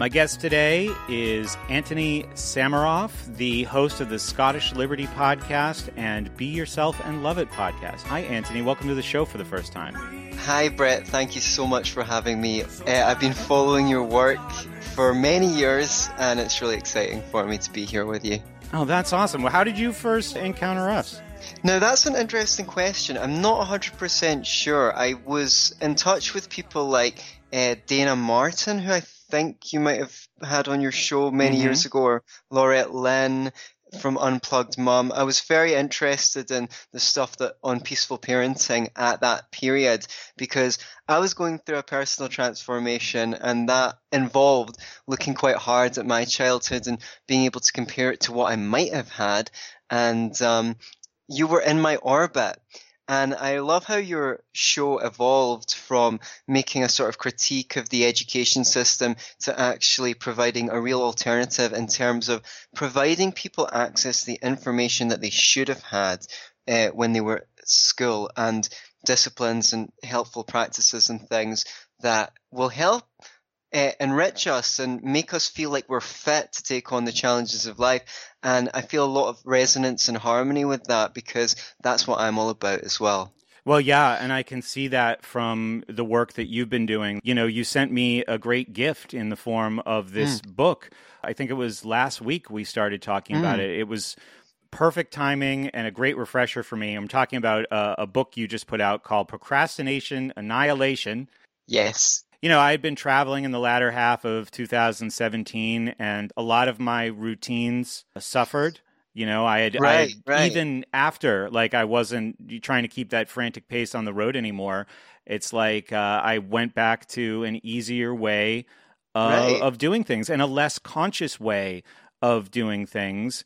My guest today is Antony Sammeroff, the host of the Scottish Liberty podcast and Be Yourself and Love It podcast. Hi, Antony. Welcome to the show for the first time. Hi, Brett. Thank you so much for having me. Uh, I've been following your work for many years, and it's really exciting for me to be here with you. Oh, that's awesome. Well, how did you first encounter us? Now, that's an interesting question. I'm not 100% sure. I was in touch with people like uh, Dayna Martin, who I think you might have had on your show many mm-hmm. years ago, or Laurette Lynn from Unplugged Mum. I was very interested in the stuff that on peaceful parenting at that period because I was going through a personal transformation and that involved looking quite hard at my childhood and being able to compare it to what I might have had. And um, you were in my orbit. And I love how your show evolved from making a sort of critique of the education system to actually providing a real alternative in terms of providing people access to the information that they should have had uh, when they were at school and disciplines and helpful practices and things that will help uh, enrich us and make us feel like we're fit to take on the challenges of life. And I feel a lot of resonance and harmony with that because that's what I'm all about as well. Well, yeah, and I can see that from the work that you've been doing. You know, you sent me a great gift in the form of this mm. book. I think it was last week we started talking mm. about it. It was perfect timing and a great refresher for me. I'm talking about a, a book you just put out called Procrastination Annihilation. Yes you know, I had been traveling in the latter half of 2017, and a lot of my routines suffered. You know, I had, right, I had right. even after, like, I wasn't trying to keep that frantic pace on the road anymore. It's like uh, I went back to an easier way uh, right. of doing things and a less conscious way of doing things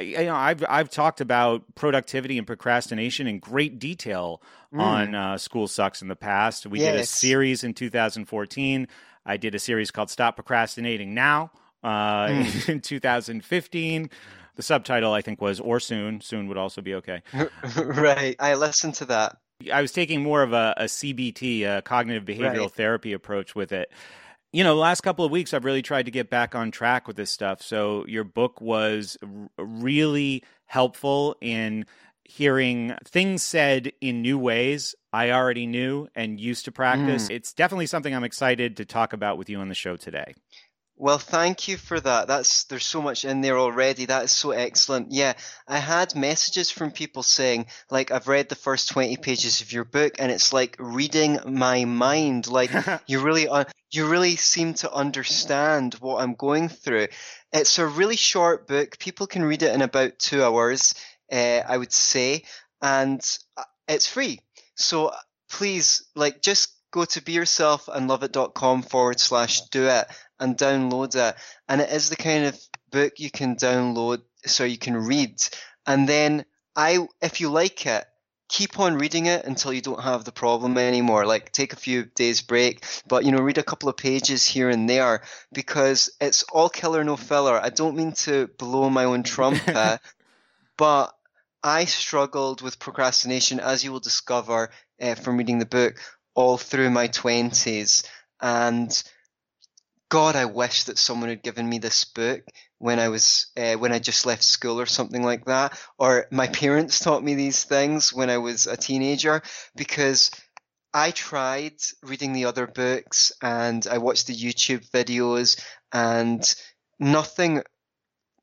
you know, I've I've talked about productivity and procrastination in great detail mm. on uh, School Sucks in the past. We yes. did a series in 2014. I did a series called Stop Procrastinating Now uh, mm. in 2015. The subtitle I think was "Or Soon." Soon would also be okay. right. I listened to that. I was taking more of a, a CBT, a cognitive behavioral right. therapy approach with it you know, the last couple of weeks, I've really tried to get back on track with this stuff. So your book was r- really helpful in hearing things said in new ways I already knew and used to practice. Mm. It's definitely something I'm excited to talk about with you on the show today. Well, thank you for that. That's there's so much in there already. That is so excellent. Yeah, I had messages from people saying like I've read the first 20 pages of your book and it's like reading my mind. Like you really uh, you really seem to understand what I'm going through. It's a really short book. People can read it in about 2 hours, uh, I would say, and uh, it's free. So please like just go to beyourselfandloveit.com forward slash do it and download it. And it is the kind of book you can download so you can read. And then I, if you like it, keep on reading it until you don't have the problem anymore. Like take a few days break, but you know, read a couple of pages here and there because it's all killer no filler. I don't mean to blow my own trumpet, but I struggled with procrastination, as you will discover uh, from reading the book, all through my twenties, and God, I wish that someone had given me this book when I was uh, when I just left school or something like that, or my parents taught me these things when I was a teenager because I tried reading the other books and I watched the YouTube videos and nothing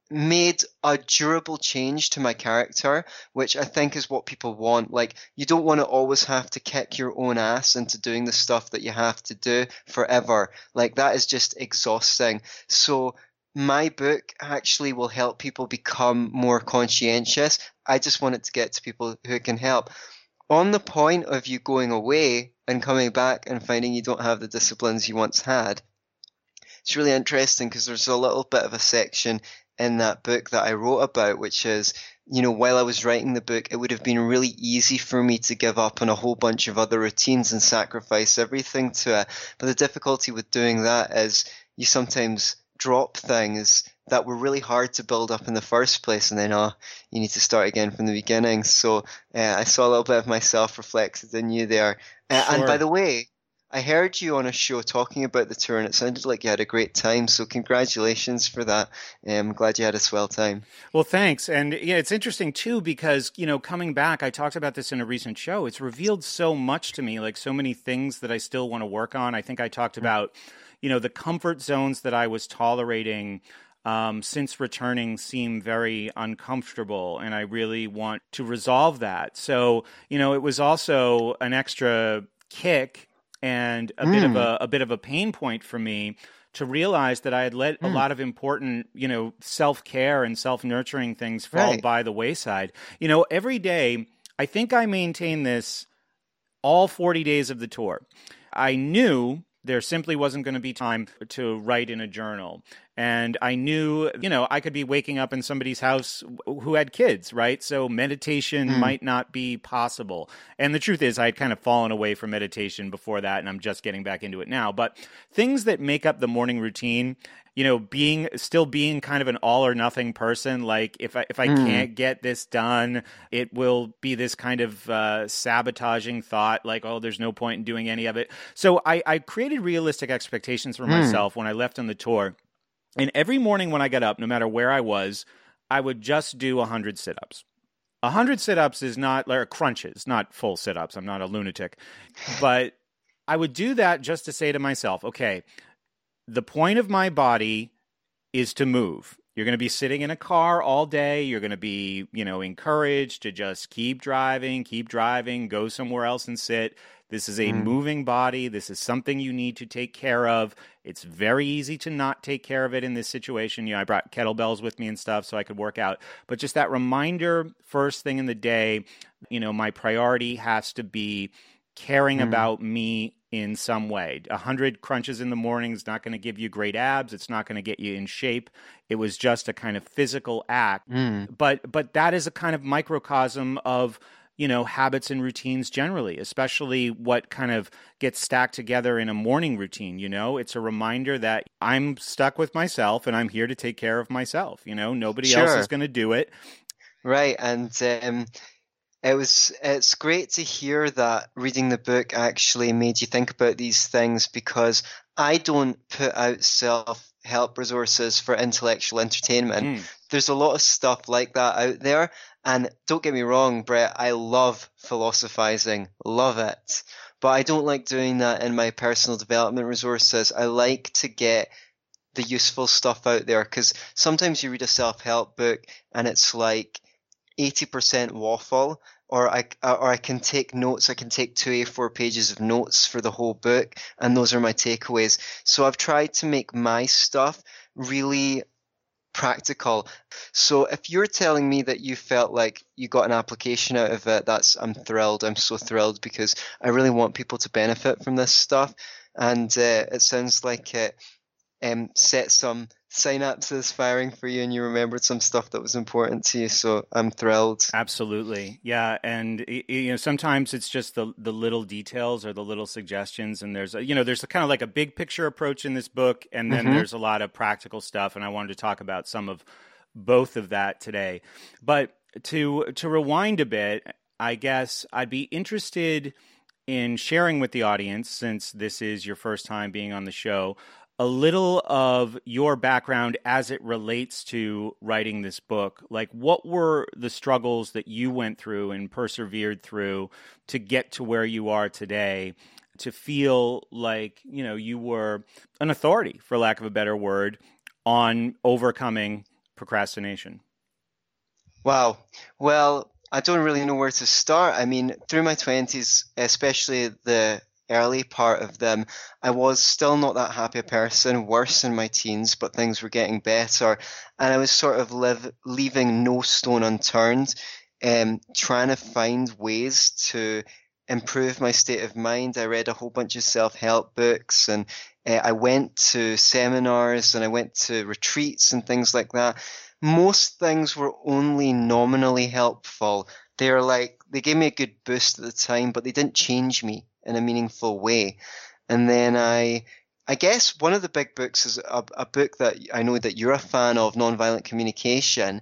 made a durable change to my character, which I think is what people want. Like, you don't want to always have to kick your own ass into doing the stuff that you have to do forever. Like, that is just exhausting. So, my book actually will help people become more conscientious. I just want it to get to people who can help. On the point of you going away and coming back and finding you don't have the disciplines you once had, it's really interesting because there's a little bit of a section in that book that I wrote about, which is, you know, while I was writing the book, it would have been really easy for me to give up on a whole bunch of other routines and sacrifice everything to it. But the difficulty with doing that is you sometimes drop things that were really hard to build up in the first place, and then oh, you need to start again from the beginning. So uh, I saw a little bit of myself reflected in you there. Uh, sure. And by the way, I heard you on a show talking about the tour, and it sounded like you had a great time. So congratulations for that. I'm glad you had a swell time. Well, thanks. And yeah, it's interesting too because you know, coming back, I talked about this in a recent show. It's revealed so much to me, like so many things that I still want to work on. I think I talked mm. about, you know, the comfort zones that I was tolerating. Um, since returning seem very uncomfortable, and I really want to resolve that. So, you know, it was also an extra kick and a mm. bit of hmm. a, a bit of a pain point for me to realize that I had let mm. a hmm. lot of important, you know, self care and self nurturing things fall right. by the wayside. You know, every day, I think I maintain this all 40 days of the tour. I knew there simply wasn't going to be time to write in a journal. And I knew, you know, I could be waking up in somebody's house who had kids, right? So meditation mm. might not be possible. And the truth is, I had kind of fallen away from meditation before that, and I'm just getting back into it now. But things that make up the morning routine, you know, being still being kind of an all or nothing person, like if I if I mm. can't get this done, it will be this kind of uh, sabotaging thought, like oh, there's no point in doing any of it. So I, I created realistic expectations for mm. myself when I left on the tour and every morning when I got up, no matter where I was, I would just do 100 sit ups. 100 sit ups is not like crunches, not full sit ups. I'm not a lunatic. But I would do that just to say to myself, okay, the point of my body is to move. You're going to be sitting in a car all day. You're going to be, you know, encouraged to just keep driving, keep driving, go somewhere else and sit. This is a mm. moving body. This is something you need to take care of. It's very easy to not take care of it in this situation. You know, I brought kettlebells with me and stuff so I could work out. But just that reminder first thing in the day, you know, my priority has to be caring mm. about me in some way. A hundred crunches in the morning is not going to give you great abs. It's not going to get you in shape. It was just a kind of physical act. Mm. But but that is a kind of microcosm of you know, habits and routines generally, especially what kind of gets stacked together in a morning routine. You know, it's a reminder that I'm stuck with myself and I'm here to take care of myself. You know, nobody sure. else is going to do it. Right. And, um, it was it's great to hear that reading the book actually made you think about these things because I don't put out self help resources for intellectual entertainment. Mm. There's a lot of stuff like that out there and don't get me wrong, Brett, I love philosophizing, love it. But I don't like doing that in my personal development resources. I like to get the useful stuff out there because sometimes you read a self help book and it's like 80% waffle or I or I can take notes. I can take two A4 pages of notes for the whole book, and those are my takeaways. So I've tried to make my stuff really practical. So if you're telling me that you felt like you got an application out of it, that's I'm thrilled. I'm so thrilled because I really want people to benefit from this stuff, and uh, it sounds like it um, set some synapses firing for you and you remembered some stuff that was important to you so i'm thrilled. Absolutely. Yeah and you know sometimes it's just the the little details or the little suggestions and there's a, you know there's a kind of like a big picture approach in this book and then mm-hmm. there's a lot of practical stuff and i wanted to talk about some of both of that today. But to to rewind a bit i guess i'd be interested in sharing with the audience since this is your first time being on the show a little of your background as it relates to writing this book. Like, what were the struggles that you went through and persevered through to get to where you are today? To feel like, you know, you were an authority, for lack of a better word, on overcoming procrastination. Wow. Well, I don't really know where to start. I mean, through my 20s, especially the early part of them, I was still not that happy a person, worse in my teens, but things were getting better. And I was sort of live, leaving no stone unturned, um, trying to find ways to improve my state of mind. I read a whole bunch of self help books and uh, I went to seminars and I went to retreats and things like that. Most things were only nominally helpful. They're like, they gave me a good boost at the time, but they didn't change me in a meaningful way. And then I, I guess one of the big books is a, a book that I know that you're a fan of, Nonviolent Communication.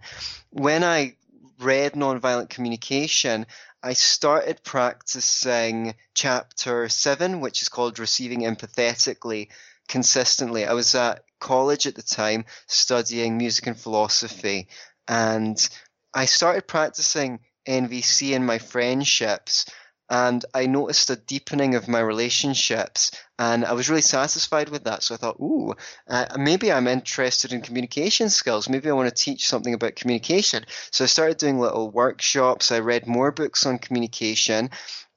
When I read Nonviolent Communication, I started practicing chapter seven, which is called Receiving Empathetically, consistently. I was at college at the time studying music and philosophy, and I started practicing NVC in my friendships and I noticed a deepening of my relationships, and I was really satisfied with that. So I thought, ooh, uh, maybe I'm interested in communication skills. Maybe I want to teach something about communication. So I started doing little workshops. I read more books on communication.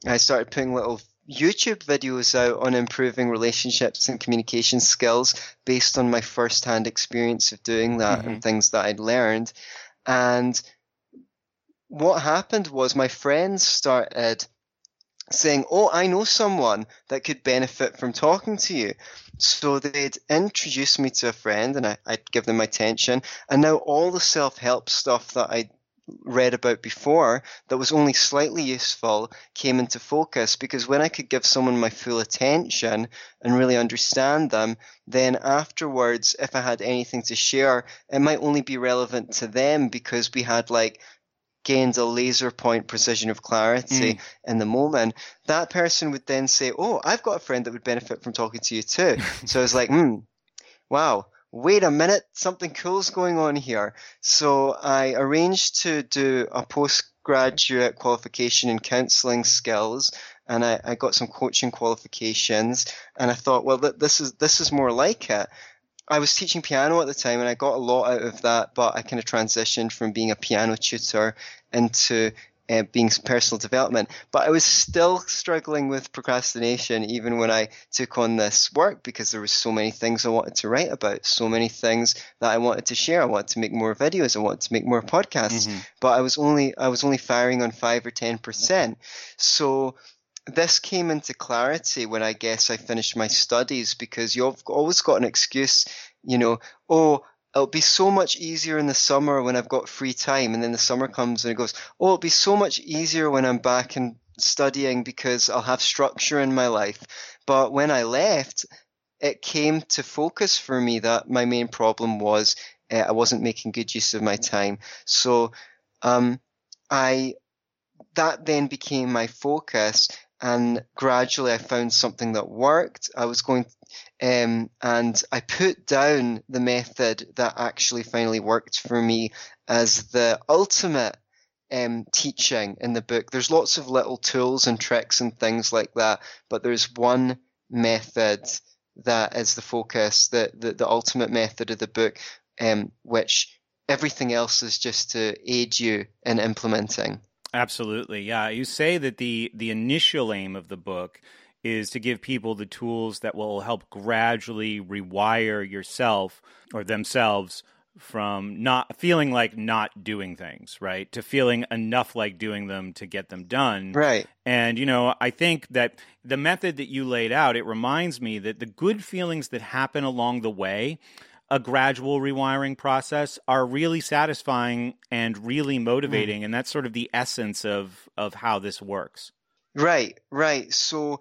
I started putting little YouTube videos out on improving relationships and communication skills based on my first-hand experience of doing that mm-hmm. and things that I'd learned. And what happened was my friends started saying, Oh, I know someone that could benefit from talking to you. So they'd introduce me to a friend and I, would give them my attention. And now all the self help stuff that I read about before that was only slightly useful came into focus because when I could give someone my full attention and really understand them, then afterwards, if I had anything to share, it might only be relevant to them because we had like gained a laser point precision of clarity mm. in the moment, that person would then say, Oh, I've got a friend that would benefit from talking to you too. so I was like, Hmm, wow, wait a minute, something cool's going on here. So I arranged to do a postgraduate qualification in counseling skills and I, I, got some coaching qualifications and I thought, well, this is, this is more like it. I was teaching piano at the time and I got a lot out of that, but I kind of transitioned from being a piano tutor into uh, being personal development. But I was still struggling with procrastination even when I took on this work because there were so many things I wanted to write about, so many things that I wanted to share. I wanted to make more videos, I wanted to make more podcasts, mm-hmm. but I was only I was only firing on five or ten percent. So this came into clarity when I guess I finished my studies because you've always got an excuse, you know, oh, it'll be so much easier in the summer when I've got free time. And then the summer comes and it goes, oh, it'll be so much easier when I'm back and studying because I'll have structure in my life. But when I left, it came to focus for me that my main problem was uh, I wasn't making good use of my time. So, um, I, that then became my focus and gradually I found something that worked. I was going, um, and I put down the method that actually finally worked for me as the ultimate um, teaching in the book. There's lots of little tools and tricks and things like that, but there's one method that is the focus, the, the, the ultimate method of the book, um, which everything else is just to aid you in implementing. Absolutely. Yeah. You say that the the initial aim of the book is to give people the tools that will help gradually rewire yourself or themselves from not feeling like not doing things, right? To feeling enough like doing them to get them done. Right. And, you know, I think that the method that you laid out, it reminds me that the good feelings that happen along the way a gradual rewiring process are really satisfying and really motivating mm. and that's sort of the essence of of how this works right right so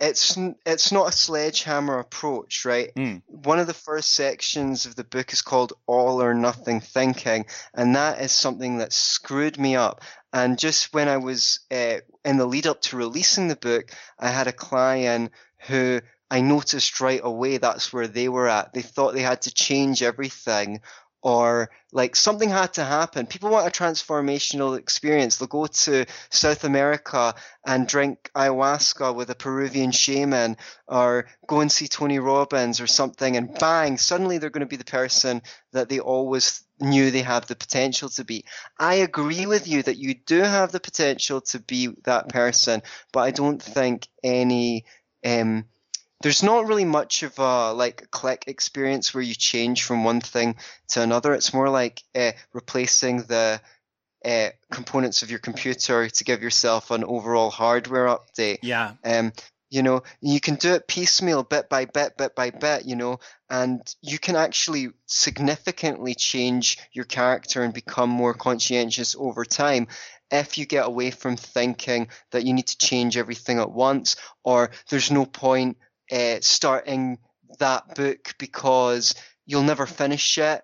it's it's not a sledgehammer approach right mm. one of the first sections of the book is called all or nothing thinking and that is something that screwed me up and just when i was uh, in the lead up to releasing the book i had a client who I noticed right away that's where they were at. They thought they had to change everything or like something had to happen. People want a transformational experience. They'll go to South America and drink ayahuasca with a Peruvian shaman or go and see Tony Robbins or something and bang, suddenly they're going to be the person that they always knew they have the potential to be. I agree with you that you do have the potential to be that person, but I don't think any um, there's not really much of a like click experience where you change from one thing to another. It's more like uh, replacing the uh, components of your computer to give yourself an overall hardware update. Yeah. Um, you know, you can do it piecemeal, bit by bit, bit by bit, you know, and you can actually significantly change your character and become more conscientious over time if you get away from thinking that you need to change everything at once or there's no point uh, starting that book because you'll never finish it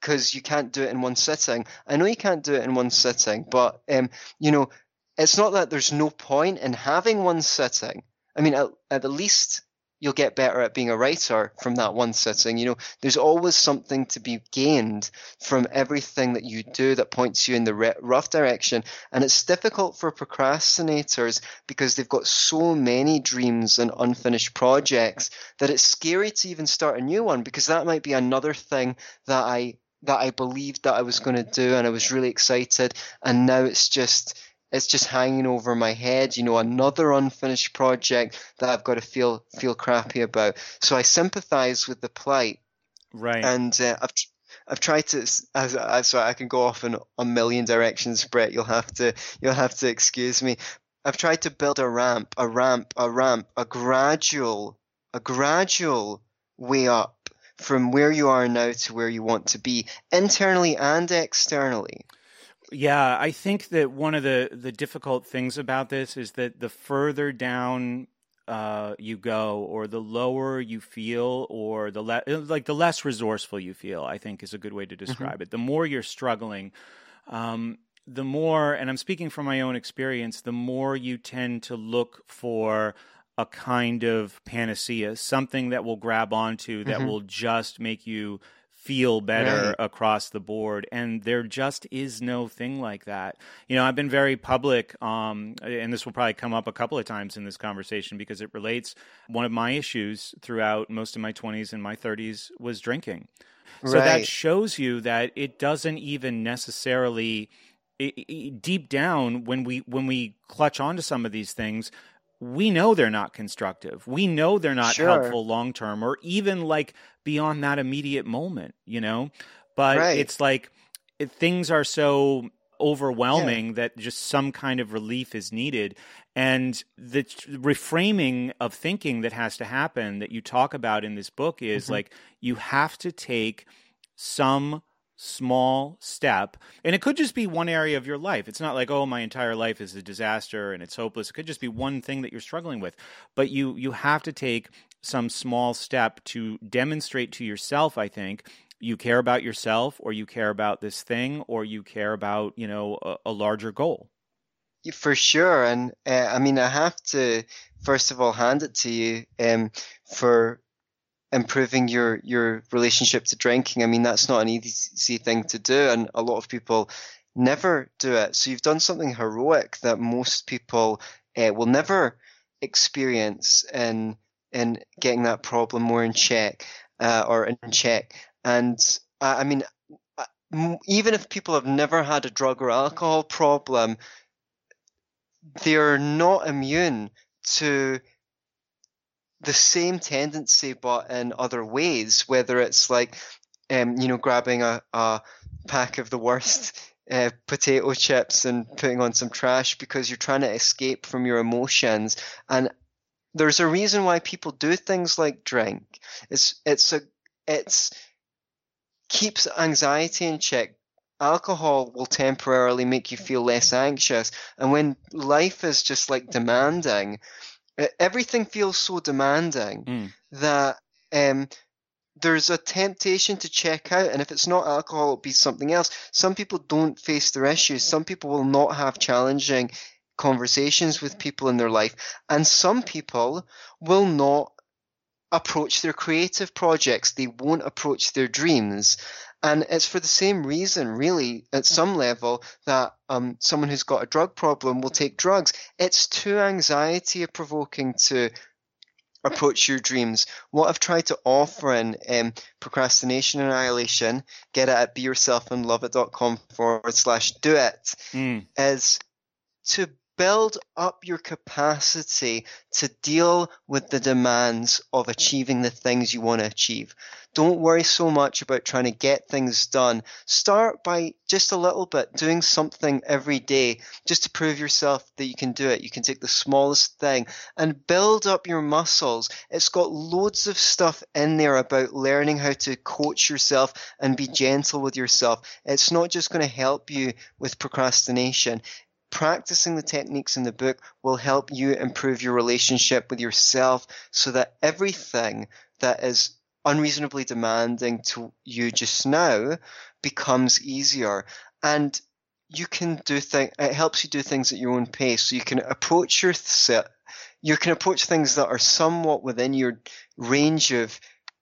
because you can't do it in one sitting. I know you can't do it in one sitting, but um, you know, it's not that there's no point in having one sitting. I mean, at, at least you'll get better at being a writer from that one sitting. You know, there's always something to be gained from everything that you do that points you in the rough direction. And it's difficult for procrastinators because they've got so many dreams and unfinished projects that it's scary to even start a new one because that might be another thing that I that I believed that I was going to do and I was really excited and now it's just it's just hanging over my head, you know, another unfinished project that I've got to feel feel crappy about. So I sympathize with the plight. Right. And uh, I've I've tried to as, as so I can go off in a million directions, Brett. You'll have to you'll have to excuse me. I've tried to build a ramp, a ramp, a ramp, a gradual, a gradual way up from where you are now to where you want to be, internally and externally. Yeah, I think that one of the the difficult things about this is that the further down uh, you go, or the lower you feel, or the le- uh, like the less resourceful you feel, I think is a good way to mm-hmm. describe mm-hmm. it. The more you're struggling, um, the more, and I'm speaking from my own experience, the more you tend to look for a kind of panacea, something that will grab onto that mm-hmm. will just make you feel better right. across the board and there just is no thing like that you know i've been very public um, and this will probably come up a couple of times in this conversation because it relates one of my issues throughout most of my 20s and my 30s was drinking so right. that shows you that it doesn't even necessarily it, it, deep down when we when we clutch onto some of these things we know they're not constructive. We know they're not sure. helpful long term or even like beyond that immediate moment, you know? But right. it's like it, things are so overwhelming yeah. that just some kind of relief is needed. And the reframing of thinking that has to happen that you talk about in this book is mm-hmm. like you have to take some small step. And it could just be one area of your life. It's not like, oh, my entire life is a disaster and it's hopeless. It could just be one thing that you're struggling with. But you you have to take some small step to demonstrate to yourself, I think, you care about yourself or you care about this thing or you care about, you know, a, a larger goal. For sure. And uh, I mean, I have to, first of all, hand it to you um, for improving your your relationship to drinking. I mean, that's not an easy thing to do, and a lot of people never do it. So you've done something heroic that most people uh, will never experience in in getting that problem more in check uh, or in check. And uh, I mean, even if people have never had a drug or alcohol problem, they're not immune to the same tendency, but in other ways. Whether it's like, um, you know, grabbing a, a pack of the worst uh, potato chips and putting on some trash because you're trying to escape from your emotions. And there's a reason why people do things like drink. It's it's a it's keeps anxiety in check. Alcohol will temporarily make you feel less anxious, and when life is just like demanding, everything feels so demanding mm. that um, there's a temptation to check out, and if it's not alcohol, it'll be something else. Some people don't face their issues. Some people will not have challenging conversations with people in their life, and some people will not approach their creative projects. They won't approach their dreams. And it's for the same reason, really, at some level, that um, someone who's got a drug problem will take drugs. It's too anxiety provoking to approach your dreams. What I've tried to offer in um, Procrastination Annihilation, get it at beyourselfandloveit.com forward slash do it, mm. is to build up your capacity to deal with the demands of achieving the things you want to achieve. Don't worry so much about trying to get things done. Start by just a little bit, doing something every day just to prove yourself that you can do it. You can take the smallest thing and build up your muscles. It's got loads of stuff in there about learning how to coach yourself and be gentle with yourself. It's not just going to help you with procrastination practicing the techniques in the book will help you improve your relationship with yourself so that everything that is unreasonably demanding to you just now becomes easier. And you can do things, it helps you do things at your own pace. So you can approach your set, you can approach things that are somewhat within your range of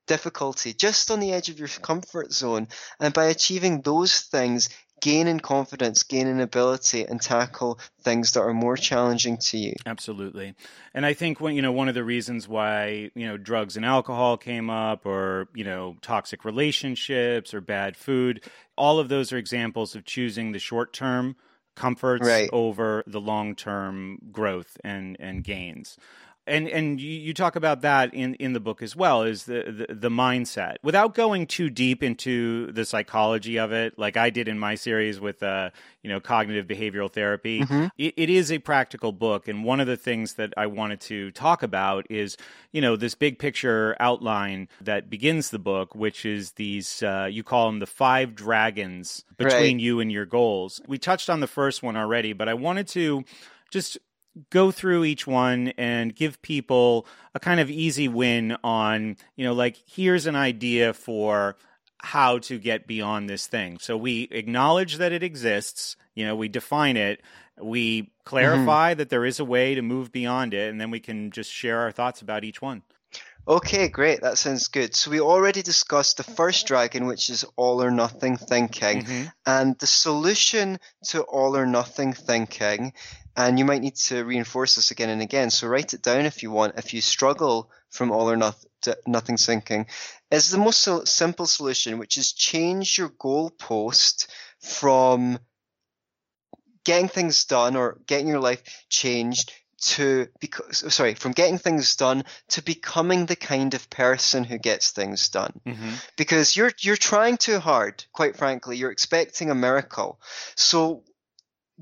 difficulty, just on the edge of your comfort zone. And by achieving those things, gain in confidence, gain in ability, and tackle things that are more challenging to you. Absolutely. And I think when you know one of the reasons why, you know, drugs and alcohol came up or, you know, toxic relationships or bad food, all of those are examples of choosing the short-term comforts right. over the long-term growth and and gains and and you, you, talk about that in in the book as well is the, the, the mindset without going too deep into the psychology of it like i did in my series with uh you know cognitive behavioral therapy mm-hmm. it, it is a practical book and one of the things that i wanted to talk about is you know this big picture outline that begins the book which is these uh, you call them the five dragons between right. you and your goals we touched on the first one already but i wanted to just go through each one and give people a kind of easy win on, you know, like here's an idea for how to get beyond this thing. So we acknowledge that it exists, you know, we define it, we clarify mm-hmm. that there is a way to move beyond it, and then we can just share our thoughts about each one. Okay, great. That sounds good. So we already discussed the first dragon, which is all or nothing thinking. Mm-hmm. And the solution to all or nothing thinking and you might need to reinforce this again and again. So write it down if you want. If you struggle from all or nothing, nothing thinking, is the most simple solution, which is change your goalpost from getting things done or getting your life changed to because sorry from getting things done to becoming the kind of person who gets things done mm-hmm. because you're you're trying too hard quite frankly you're expecting a miracle so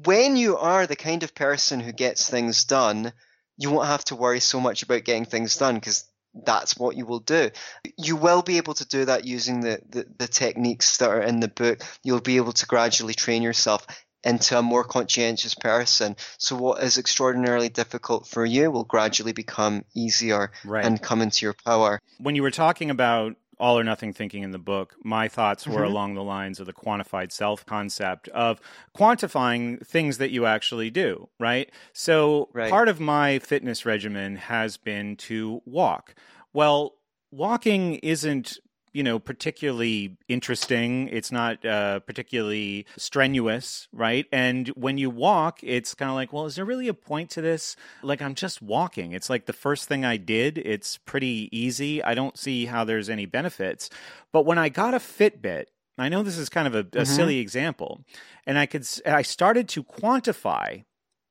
when you are the kind of person who gets things done, you won't have to worry so much about getting things done because that's what you will do. You will be able to do that using the, the, the, techniques that are in the book. You'll be able to gradually train yourself into a more conscientious person. So what is extraordinarily difficult for you will gradually become easier right. and come into your power. When you were talking about all or nothing thinking in the book, my thoughts were mm-hmm. along the lines of the quantified self concept of quantifying things that you actually do, right? So right. part of my fitness regimen has been to walk. Well, walking isn't you know particularly interesting. It's not uh, particularly strenuous right? And when you walk it's kind of like well is there really a point to this? Like i'm just walking. It's like the first thing i did. It's pretty easy. I don't see how there's any benefits. But when i got a fitbit I know this is kind of a, a mm-hmm. silly example, and I could I started to quantify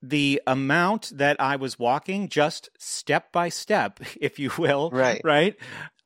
the amount that I was walking just step by step, if you will. Right. Right.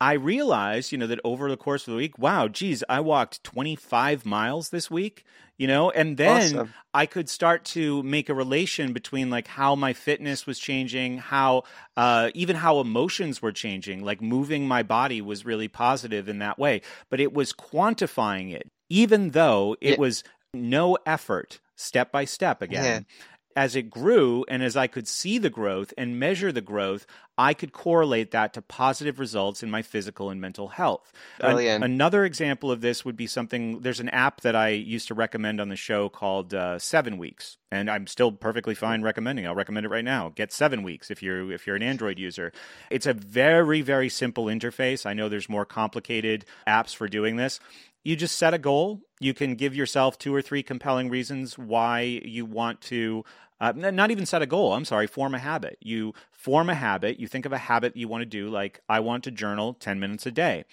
I realized, you know, that over the course of the week, wow, geez, I walked 25 miles this week, you know, and then awesome. I could start to make a relation between like how my fitness was changing, how, uh, even how emotions were changing, like moving my body was really positive in that way. But it was quantifying it, even though it yeah. was no effort step by step again. Yeah as it grew and as I could see the growth and measure the growth, I could correlate that to positive results in my physical and mental health. An- another example of this would be something there's an app that I used to recommend on the show called uh, 7 Weeks and I'm still perfectly fine recommending. I'll recommend it right now. Get 7 weeks if you're if you're an Android user. It's a very very simple interface. I know there's more complicated apps for doing this you just set a goal. You can give yourself two or three compelling reasons why you want to uh, not even set a goal. I'm sorry, form a habit. You form a habit. You think of a habit you want to do, like I want to journal 10 minutes a day,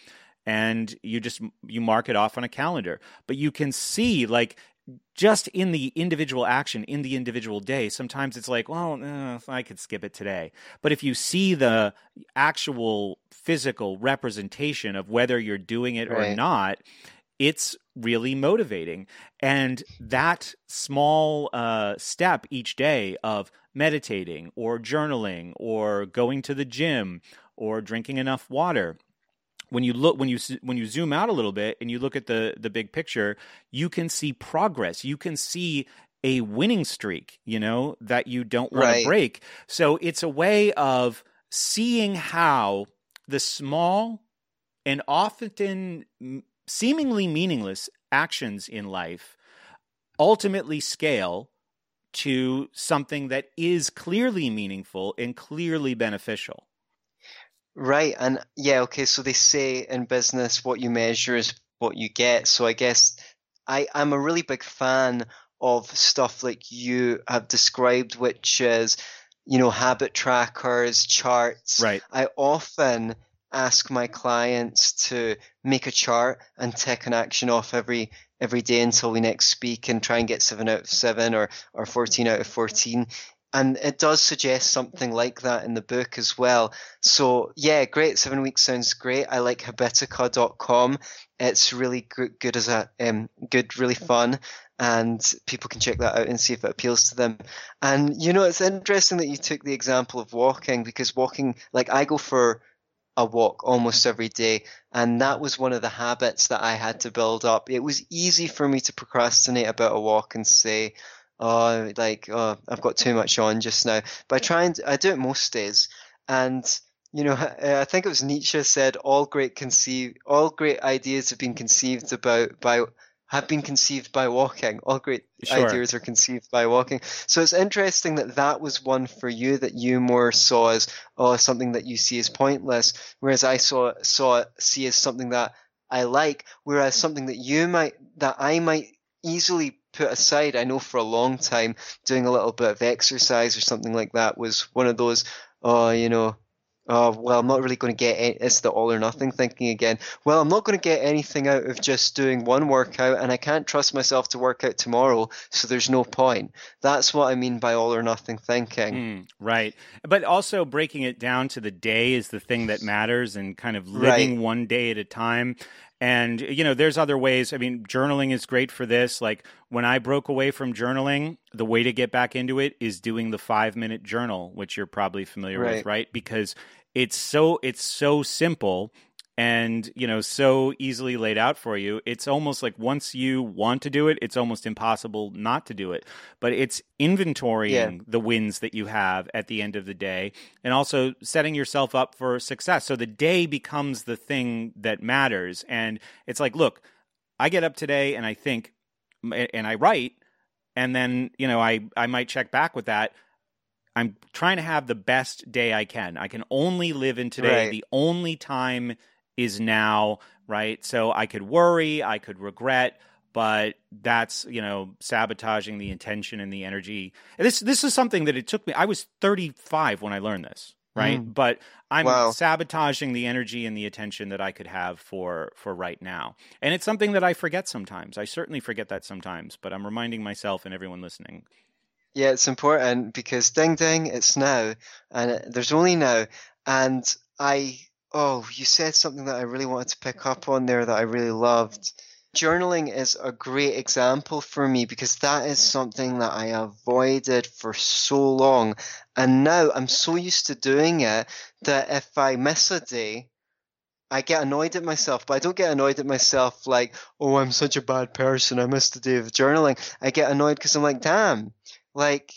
and you just you mark it off on a calendar. But you can see like just in the individual action in the individual day sometimes it's like well eh, i could skip it today but if you see the actual physical representation of whether you're doing it right. or not it's really motivating. And that small uh, step each day of meditating or journaling or going to the gym or drinking enough water when you look when you when you zoom out a little bit and you look at the the big picture you can see progress you can see a winning streak you know that you don't want right. to break so it's a way of seeing how the small and often seemingly meaningless actions in life ultimately scale to something that is clearly meaningful and clearly beneficial. Right. And yeah, okay. So they say in business, what you measure is what you get. So I guess I, I'm a really big fan of stuff like you have described, which is, you know, habit trackers, charts. Right. I often ask my clients to make a chart and take an action off every every day until we next speak and try and get seven out of seven or or fourteen out of fourteen. And it does suggest something like that in the book as well. So yeah, great. Seven weeks sounds great. I like habitica.com. It's really good, good as a um, good, really fun, and people can check that out and see if it appeals to them. And you know, it's interesting that you took the example of walking because walking, like I go for a walk almost every day. And that was one of the habits that I had to build up. It was easy for me to procrastinate about a walk and say, oh, like, oh, I've got too much on just now. But I try and I do it most days. And, you know, I think it was Nietzsche said, all great conceive, all great ideas have been conceived about by have been conceived by walking. All great sure. ideas are conceived by walking. So it's interesting that that was one for you that you more saw as oh something that you see as pointless, whereas I saw saw see as something that I like, whereas something that you might that I might easily put aside. I know for a long time doing a little bit of exercise or something like that was one of those oh you know oh, well, I'm not really going to get any, it's the all or nothing thinking again. Well, I'm not going to get anything out of just doing one workout and I can't trust myself to work out tomorrow, so there's no point. That's what I mean by all or nothing thinking. Mm, right. But also breaking it down to the day is the thing that matters and kind of living right. one day at a time. And, you know, there's other ways. I mean, journaling is great for this. Like when I broke away from journaling, the way to get back into it is doing the five minute journal, which you're probably familiar right. with, right? Because it's so it's so simple and you know so easily laid out for you. It's almost like once you want to do it it's almost impossible not to do it. But it's inventorying yeah. the wins that you have at the end of the day and also setting yourself up for success. So the day becomes the thing that matters. And it's like look i get up today and i think and i write and then you know i i might check back with that I'm trying to have the best day I can. I can only live in today. Right. The only time is now, right? So I could worry, I could regret, but that's you know sabotaging the intention and the energy. And this this is something that it took me. I was 35 when I learned this, right? Mm. But I'm wow. sabotaging the energy and the attention that I could have for for right now. And it's something that I forget sometimes. I certainly forget that sometimes, but I'm reminding myself and everyone listening yeah, it's important because ding ding, it's now, and there's only now. And I, oh, you said something that I really wanted to pick up on there that I really loved. Journaling is a great example for me because that is something that I avoided for so long. And now I'm so used to doing it that if I miss a day, I get annoyed at myself, but I don't get annoyed at myself like, oh, I'm such a bad person. I missed a day of journaling. I get annoyed because I'm like, damn, like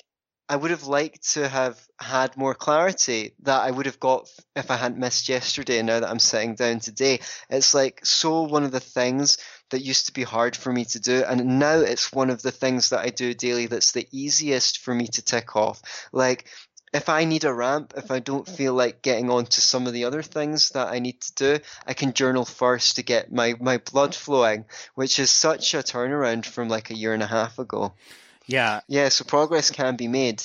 I would have liked to have had more clarity that I would have got if I hadn't missed yesterday. Now that I'm sitting down today, it's like so one of the things that used to be hard for me to do, and now it's one of the things that I do daily that's the easiest for me to tick off. Like if I need a ramp, if I don't feel like getting on to some of the other things that I need to do, I can journal first to get my, my blood flowing, which is such a turnaround from like a year and a half ago. Yeah. Yeah, so progress can be made.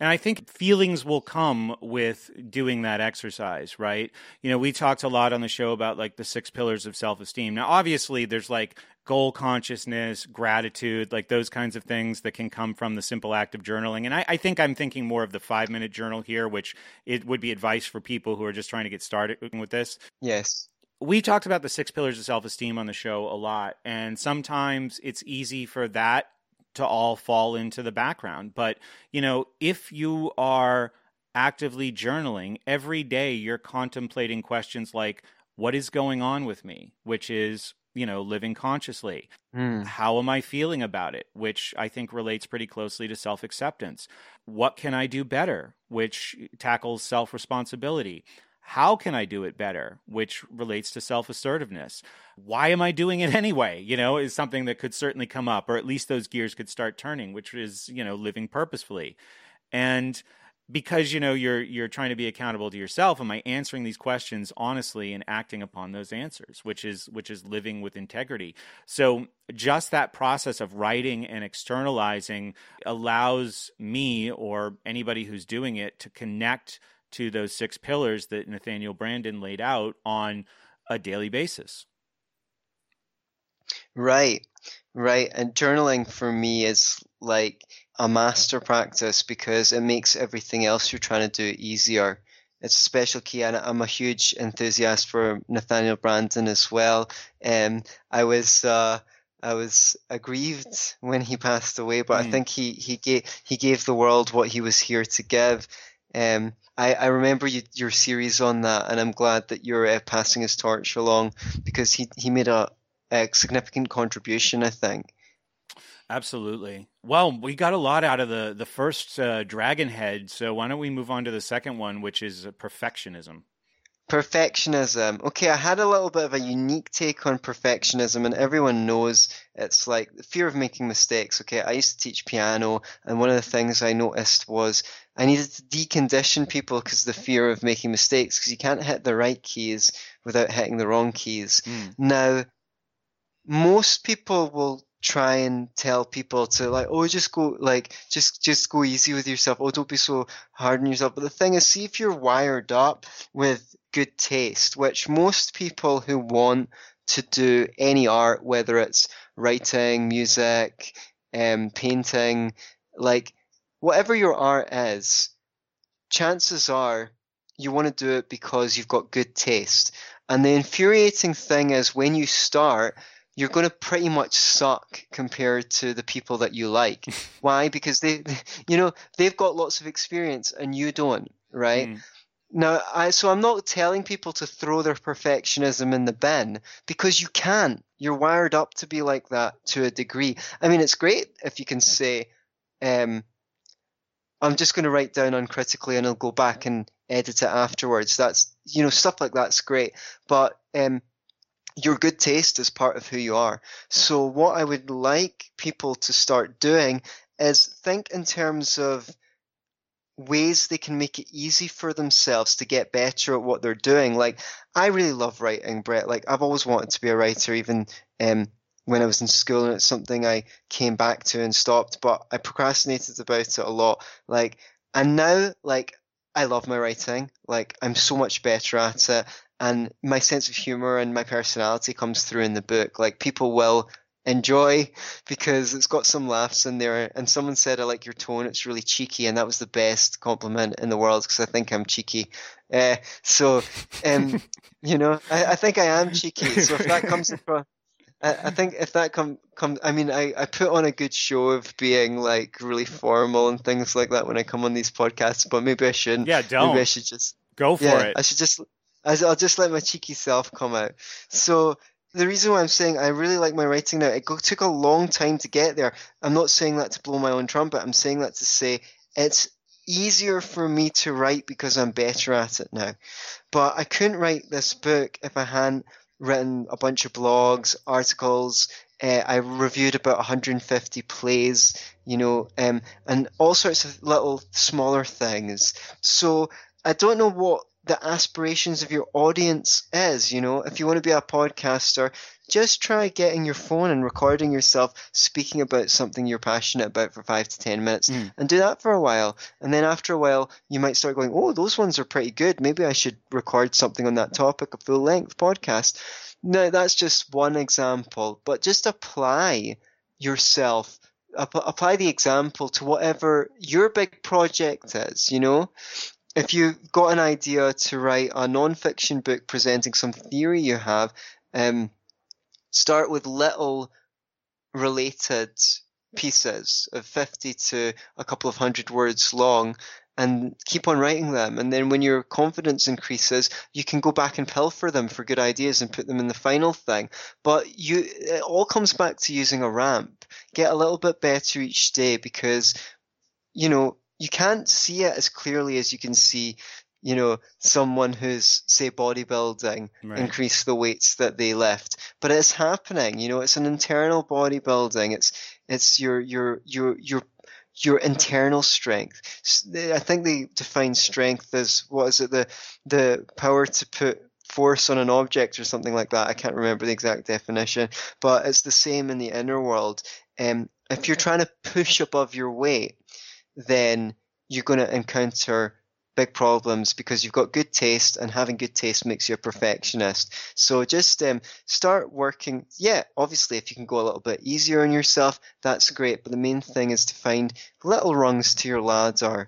And I think feelings will come with doing that exercise, right? You know, we talked a lot on the show about like the six pillars of self esteem. Now, obviously, there's like goal consciousness, gratitude, like those kinds of things that can come from the simple act of journaling. And I, I think I'm thinking more of the five minute journal here, which it would be advice for people who are just trying to get started with this. Yes we talked about the six pillars of self esteem on the show a lot. And sometimes it's easy for that to all fall into the background. But, you know, if you are actively journaling every day, you're contemplating questions like, what is going on with me? Which is, you know, living consciously. Mm. How am I feeling about it? Which I think relates pretty closely to self acceptance. What can I do better? Which tackles self responsibility. How can I do it better? Which relates to self assertiveness. Why am I doing it anyway? You know, is something that could certainly come up, or at least those gears could start turning, which is, you know, living purposefully. And because you know you're you're trying to be accountable to yourself am i answering these questions honestly and acting upon those answers which is which is living with integrity so just that process of writing and externalizing allows me or anybody who's doing it to connect to those six pillars that Nathaniel Branden laid out on a daily basis. Right, right. And journaling for me is like a master practice because it makes everything else you're trying to do easier. It's a special key, and I'm a huge enthusiast for Nathaniel Branden as well. Um, I was uh, I was aggrieved when he passed away, but mm. I think he he gave he gave the world what he was here to give. Um, I, I remember you, your series on that, and I'm glad that you're uh, passing his torch along because he, he made a, a significant contribution, I think. Absolutely. Well, we got a lot out of the the first uh, Dragon Head, so why don't we move on to the second one, which is perfectionism. Perfectionism. Okay, I had a little bit of a unique take on perfectionism, and everyone knows it's like the fear of making mistakes. Okay, I used to teach piano, and one of the things I noticed was I needed to decondition people because the fear of making mistakes, because you can't hit the right keys without hitting the wrong keys. Mm. Now, most people will try and tell people to like oh just go like just just go easy with yourself oh don't be so hard on yourself but the thing is see if you're wired up with good taste, which most people who want to do any art, whether it's writing, music, um, painting, like whatever your art is, chances are you want to do it because you've got good taste. And the infuriating thing is when you start, you're going to pretty much suck compared to the people that you like. Why? Because they, you know, they've got lots of experience and you don't, right? Mm. Now, I, so I'm not telling people to throw their perfectionism in the bin because you can't. You're wired up to be like that to a degree. I mean, it's great if you can say, um, I'm just going to write down uncritically and I'll go back and edit it afterwards. That's, you know, stuff like that's great. But, um, your good taste is part of who you are. So what I would like people to start doing is think in terms of ways they can make it easy for themselves to get better at what they're doing. Like, I really love writing, Brett. Like, I've always wanted to be a writer, even um, when I was in school, and it's something I came back to and stopped, but I procrastinated about it a lot. Like, and now, like, I love my writing. Like, I'm so much better at it. And my sense of humor and my personality comes through in the book. Like, people will enjoy because it's got some laughs in there. And someone said, I like your tone, it's really cheeky. And that was the best compliment in the world because I think I'm cheeky. Uh, so, um, you know, I, I, think I am cheeky. So if that comes across, I, I think if that come come, I mean, I, I put on a good show of being like really formal and things like that when I come on these podcasts, but maybe I shouldn't. Yeah, don't. Maybe I should just go for yeah, it. I should just, I'll just let my cheeky self come out. So the reason why I'm saying I really like my writing now, it took a long time to get there. I'm not saying that to blow my own trumpet. I'm saying that to say it's easier for me to write because I'm better at it now. But I couldn't write this book if I hadn't written a bunch of blogs, articles. Uh, I reviewed about 150 plays, you know, um, and all sorts of little smaller things. So I don't know what the aspirations of your audience is. You know, if you want to be a podcaster, just try getting your phone and recording yourself speaking about something you're passionate about for five to ten minutes mm. and do that for a while. And then after a while, you might start going, oh, those ones are pretty good. Maybe I should record something on that topic, a full length podcast. Now, that's just one example, but just apply yourself apply the example to whatever your big project is, you know? If you've got an idea to write a non-fiction book presenting some theory you have, um, start with little related pieces of 50 to a couple of hundred words long and keep on writing them. And then when your confidence increases, you can go back and pilfer them for good ideas and put them in the final thing. But you, it all comes back to using a ramp. Get a little bit better each day because, you know, you can't see it as clearly as you can see you know, someone who's say bodybuilding right. increase the weights that they lift. But it's happening, you know, it's an internal bodybuilding. It's it's your your your your your internal strength. I think they define strength as what is it the the power to put force on an object or something like that. I can't remember the exact definition, but it's the same in the inner world. Um, if you're trying to push above your weight, then you're going to encounter big problems because you've got good taste and having good taste makes you a perfectionist. So just um, start working. Yeah, obviously, if you can go a little bit easier on yourself, that's great. But the main thing is to find little rungs to your ladder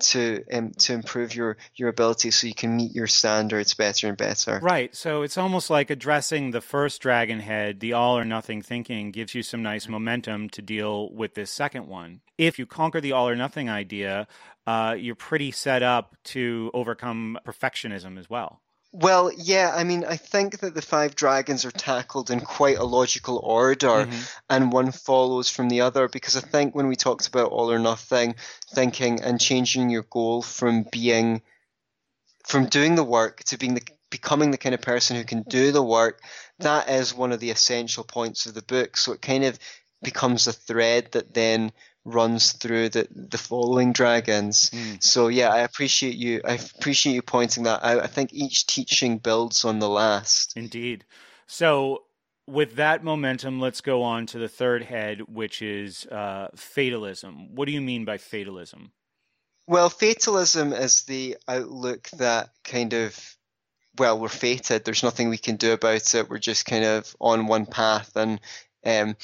to um, to improve your your ability so you can meet your standards better and better. Right. So it's almost like addressing the first dragon head, the all or nothing thinking gives you some nice momentum to deal with this second one. If you conquer the all or nothing idea, uh, you're pretty set up to overcome perfectionism as well. Well, yeah, I mean, I think that the five dragons are tackled in quite a logical order, mm-hmm. and one follows from the other. Because I think when we talked about all or nothing thinking and changing your goal from being, from doing the work to being the becoming the kind of person who can do the work, that is one of the essential points of the book. So it kind of becomes a thread that then runs through the the following dragons. Mm. So yeah, I appreciate you. I appreciate you pointing that out. I think each teaching builds on the last. Indeed. So with that momentum, let's go on to the third head, which is uh, fatalism. What do you mean by fatalism? Well, fatalism is the outlook that kind of well, we're fated. There's nothing we can do about it. We're just kind of on one path, and um,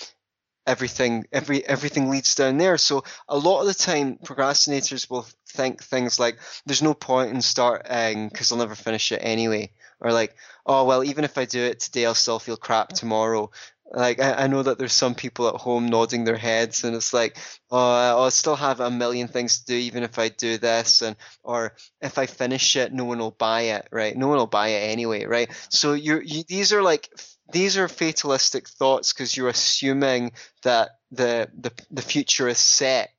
everything every everything leads down there. So a lot of the time procrastinators will think things like there's no point in starting because um, i'll never finish it anyway. Or like oh well even if i do it today i'll still feel crap mm. tomorrow. Like I, I know that there's some people at home nodding their heads and it's like oh i'll still have a million things to do even if i do this and or if i finish it no one will buy it right? No one will buy it anyway right? So you're you, these are like these are fatalistic thoughts because you're assuming that the, the the future is set.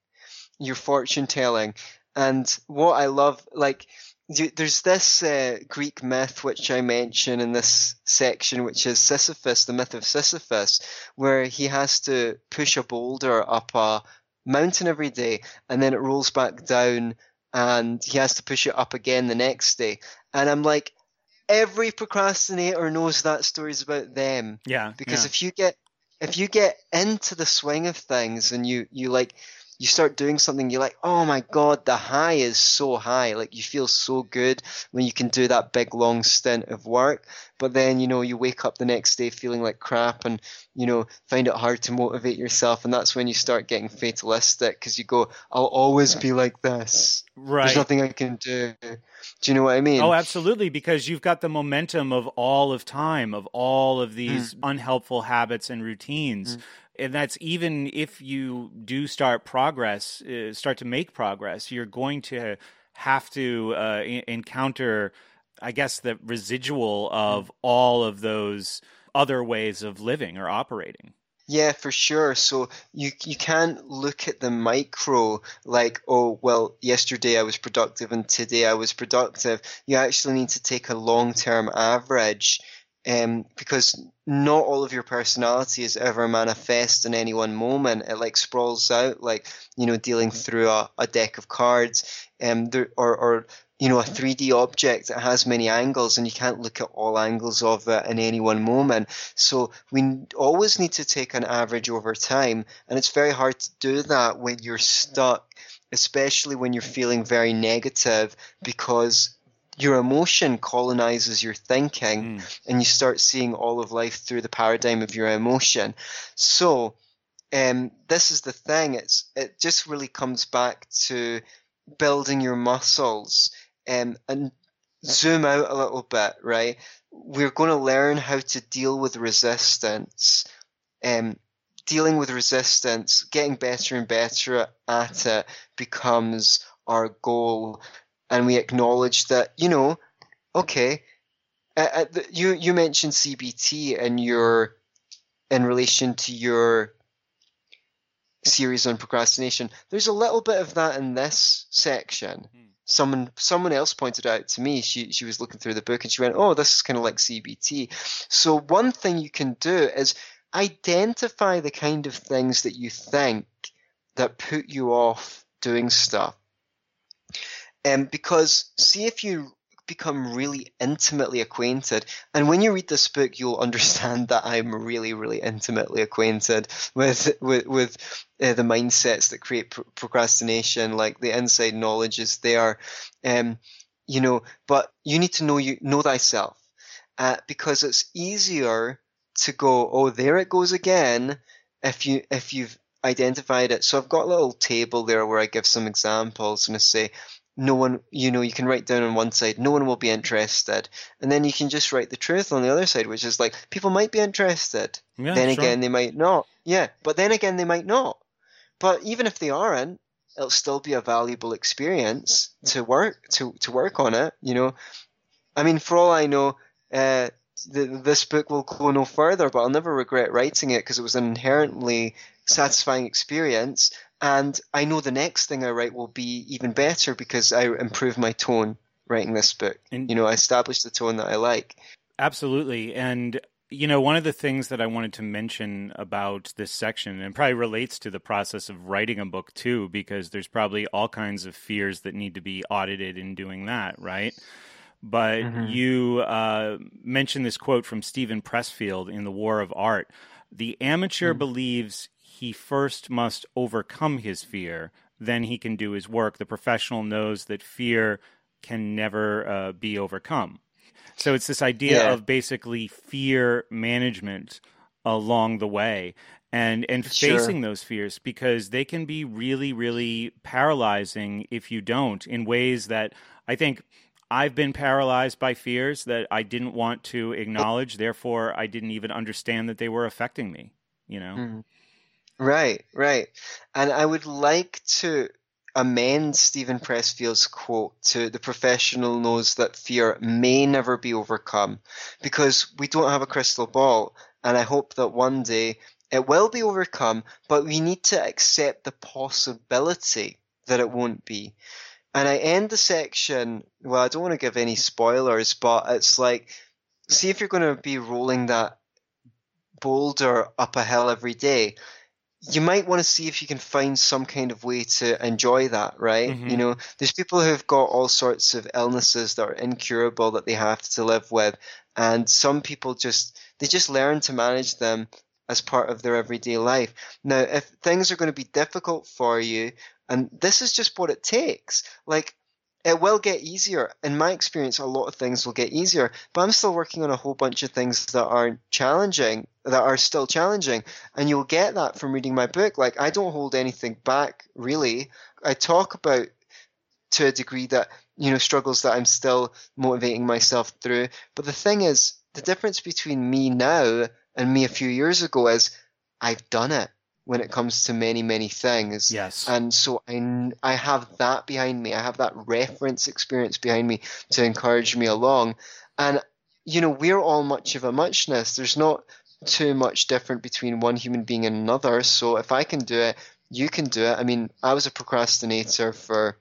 You're fortune telling, and what I love, like, there's this uh, Greek myth which I mention in this section, which is Sisyphus, the myth of Sisyphus, where he has to push a boulder up a mountain every day, and then it rolls back down, and he has to push it up again the next day. And I'm like, every procrastinator knows that story's about them. Yeah. Because yeah. if you get if you get into the swing of things and you you like you start doing something you're like oh my god the high is so high like you feel so good when you can do that big long stint of work but then you know you wake up the next day feeling like crap and you know find it hard to motivate yourself and that's when you start getting fatalistic because you go i'll always be like this right there's nothing i can do do you know what I mean? Oh, absolutely. Because you've got the momentum of all of time, of all of these mm. unhelpful habits and routines. Mm. And that's even if you do start progress, uh, start to make progress, you're going to have to uh, encounter, I guess, the residual of mm. all of those other ways of living or operating. Yeah, for sure. So you you can't look at the micro like, oh well, yesterday I was productive and today I was productive. You actually need to take a long term average, um, because not all of your personality is ever manifest in any one moment. It like sprawls out, like you know, dealing through a, a deck of cards, um, there, or or you know, a 3D object that has many angles and you can't look at all angles of it in any one moment. So we always need to take an average over time. And it's very hard to do that when you're stuck, especially when you're feeling very negative because your emotion colonizes your thinking mm. and you start seeing all of life through the paradigm of your emotion. So, um, this is the thing. It's, it just really comes back to building your muscles um, and zoom out a little bit, right? We're going to learn how to deal with resistance. Um, dealing with resistance, getting better and better at it becomes our goal. And we acknowledge that, you know, okay, uh, you, you mentioned CBT and your, in relation to your series on procrastination. There's a little bit of that in this section. Mm. Someone someone else pointed out to me. She she was looking through the book and she went, "Oh, this is kind of like CBT." So one thing you can do is identify the kind of things that you think that put you off doing stuff. Um, because see if you become really intimately acquainted. And when you read this book, you'll understand that I'm really, really intimately acquainted with with, with uh, the mindsets that create pr- procrastination. Like the inside knowledge is there, um, you know. But you need to know you know thyself, uh, because it's easier to go, oh, there it goes again. If you if you've identified it. So I've got a little table there where I give some examples and I say, no one, you know, you can write down on one side, no one will be interested. And then you can just write the truth on the other side, which is like, people might be interested. Yeah, then sure. again, they might not. Yeah. But then again, they might not. But even if they aren't, it'll still be a valuable experience to work, to, to work on it, you know. I mean, for all I know, uh, this book will go no further, but I'll never regret writing it because it was an inherently satisfying experience and I know the next thing I write will be even better because I improve my tone writing this book. And, you know, I establish the tone that I like. Absolutely. And you know, one of the things that I wanted to mention about this section, and probably relates to the process of writing a book too, because there's probably all kinds of fears that need to be audited in doing that, right? But mm-hmm. you uh, mentioned this quote from Steven Pressfield in The War of Art. The amateur mm-hmm. believes he first must overcome his fear, then he can do his work. The professional knows that fear can never uh, be overcome. So it's this idea yeah. of basically fear management along the way and and sure. facing those fears because they can be really really paralyzing if you don't in ways that I think I've been paralyzed by fears that I didn't want to acknowledge therefore I didn't even understand that they were affecting me you know mm-hmm. Right, right. And I would like to amend Steven Pressfield's quote to the professional knows that fear may never be overcome because we don't have a crystal ball. And I hope that one day it will be overcome, but we need to accept the possibility that it won't be. And I end the section, well, I don't want to give any spoilers, but it's like, see if you're going to be rolling that boulder up a hill every day you might want to see if you can find some kind of way to enjoy that, right? Mm-hmm. You know, there's people who've got all sorts of illnesses that are incurable that they have to live with, and some people just they just learn to manage them as part of their everyday life. Now, if things are going to be difficult for you, and this is just what it takes, like it will get easier. In my experience, a lot of things will get easier, but I'm still working on a whole bunch of things that aren't challenging, that are still challenging. And you'll get that from reading my book. Like, I don't hold anything back, really. I talk about, to a degree, that, you know, struggles that I'm still motivating myself through. But the thing is, the difference between me now and me a few years ago is I've done it when it comes to many many things yes and so i i have that behind me i have that reference experience behind me to encourage me along and you know we're all much of a muchness there's not too much different between one human being and another so if i can do it you can do it i mean i was a procrastinator for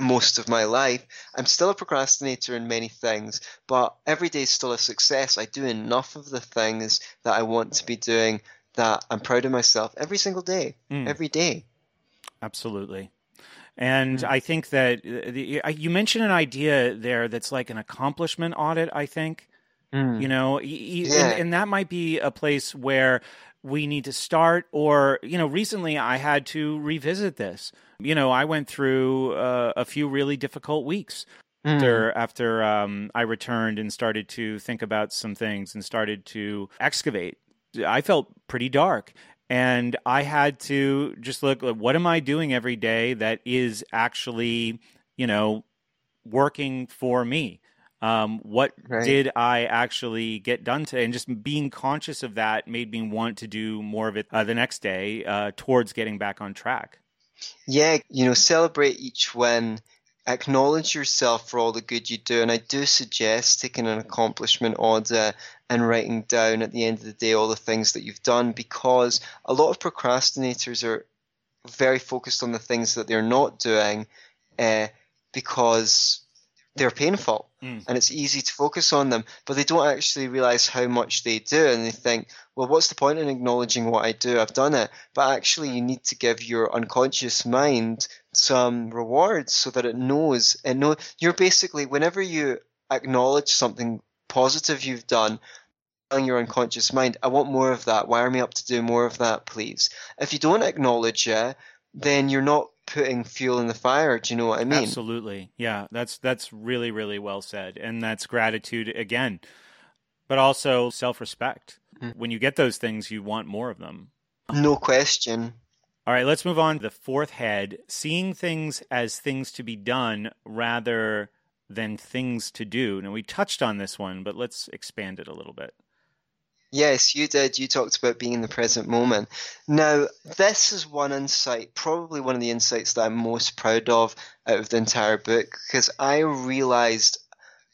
most of my life. I'm still a procrastinator in many things, but every day is still a success. I do enough of the things that I want to be doing that I'm proud of myself every single day, mm. every day. Absolutely. And mm. I think that uh, the, you mentioned an idea there that's like an accomplishment audit, I think. Mm. You know, yeah. and, and that might be a place where we need to start or you know recently i had to revisit this you know i went through uh, a few really difficult weeks mm. after after um, i returned and started to think about some things and started to excavate I felt pretty dark. And I had to just look, what am I doing every day that is actually, you know, working for me? Um, what right. did I actually get done today? And just being conscious of that made me want to do more of it uh, the next day uh, towards getting back on track. Yeah, you know, celebrate each win acknowledge yourself for all the good you do. And I do suggest taking an accomplishment audit and writing down at the end of the day all the things that you've done because a lot of procrastinators are very focused on the things that they're not doing uh, because they're painful mm. and it's easy to focus on them, but they don't actually realize how much they do. And they think, well, what's the point in acknowledging what I do? I've done it. But actually, you need to give your unconscious mind some rewards so that it knows. And know you're basically, whenever you acknowledge something positive you've done, telling your unconscious mind, I want more of that. Wire me up to do more of that, please. If you don't acknowledge it, then you're not putting fuel in the fire. Do you know what I mean? Absolutely. Yeah, that's that's really really well said, and that's gratitude again, but also self respect. Mm-hmm. When you get those things, you want more of them. No question. All right, let's move on to the fourth head: seeing things as things to be done rather than things to do. Now we touched on this one, but let's expand it a little bit. Yes, you did. You talked about being in the present moment. Now, this is one insight, probably one of the insights that I'm most proud of out of the entire book, because I realized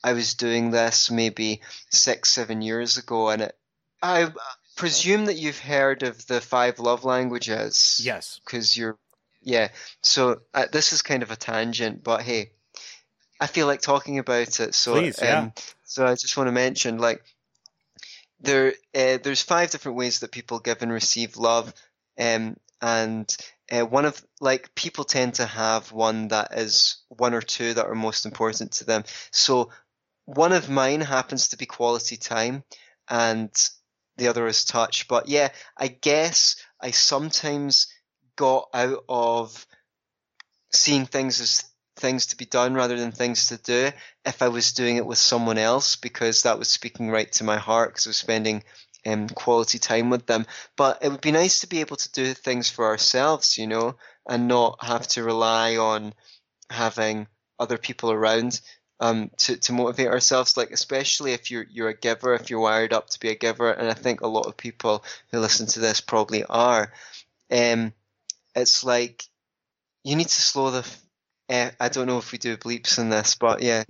I was doing this maybe six, seven years ago, and it, I presume that you've heard of the five love languages. Yes. Because you're, yeah. So uh, this is kind of a tangent, but hey, I feel like talking about it. So, Please, yeah. Um, so I just want to mention, like, there uh, there's five different ways that people give and receive love, um, and uh, one of like people tend to have one that is one or two that are most important to them. So one of mine happens to be quality time, and the other is touch. But yeah, I guess I sometimes got out of seeing things as things to be done rather than things to do if I was doing it with someone else because that was speaking right to my heart because I was spending um, quality time with them. But it would be nice to be able to do things for ourselves, you know, and not have to rely on having other people around um, to, to motivate ourselves. Like especially if you're you're a giver, if you're wired up to be a giver, and I think a lot of people who listen to this probably are. Um, it's like you need to slow the Eh, I don't know if we do bleeps in this, but yeah.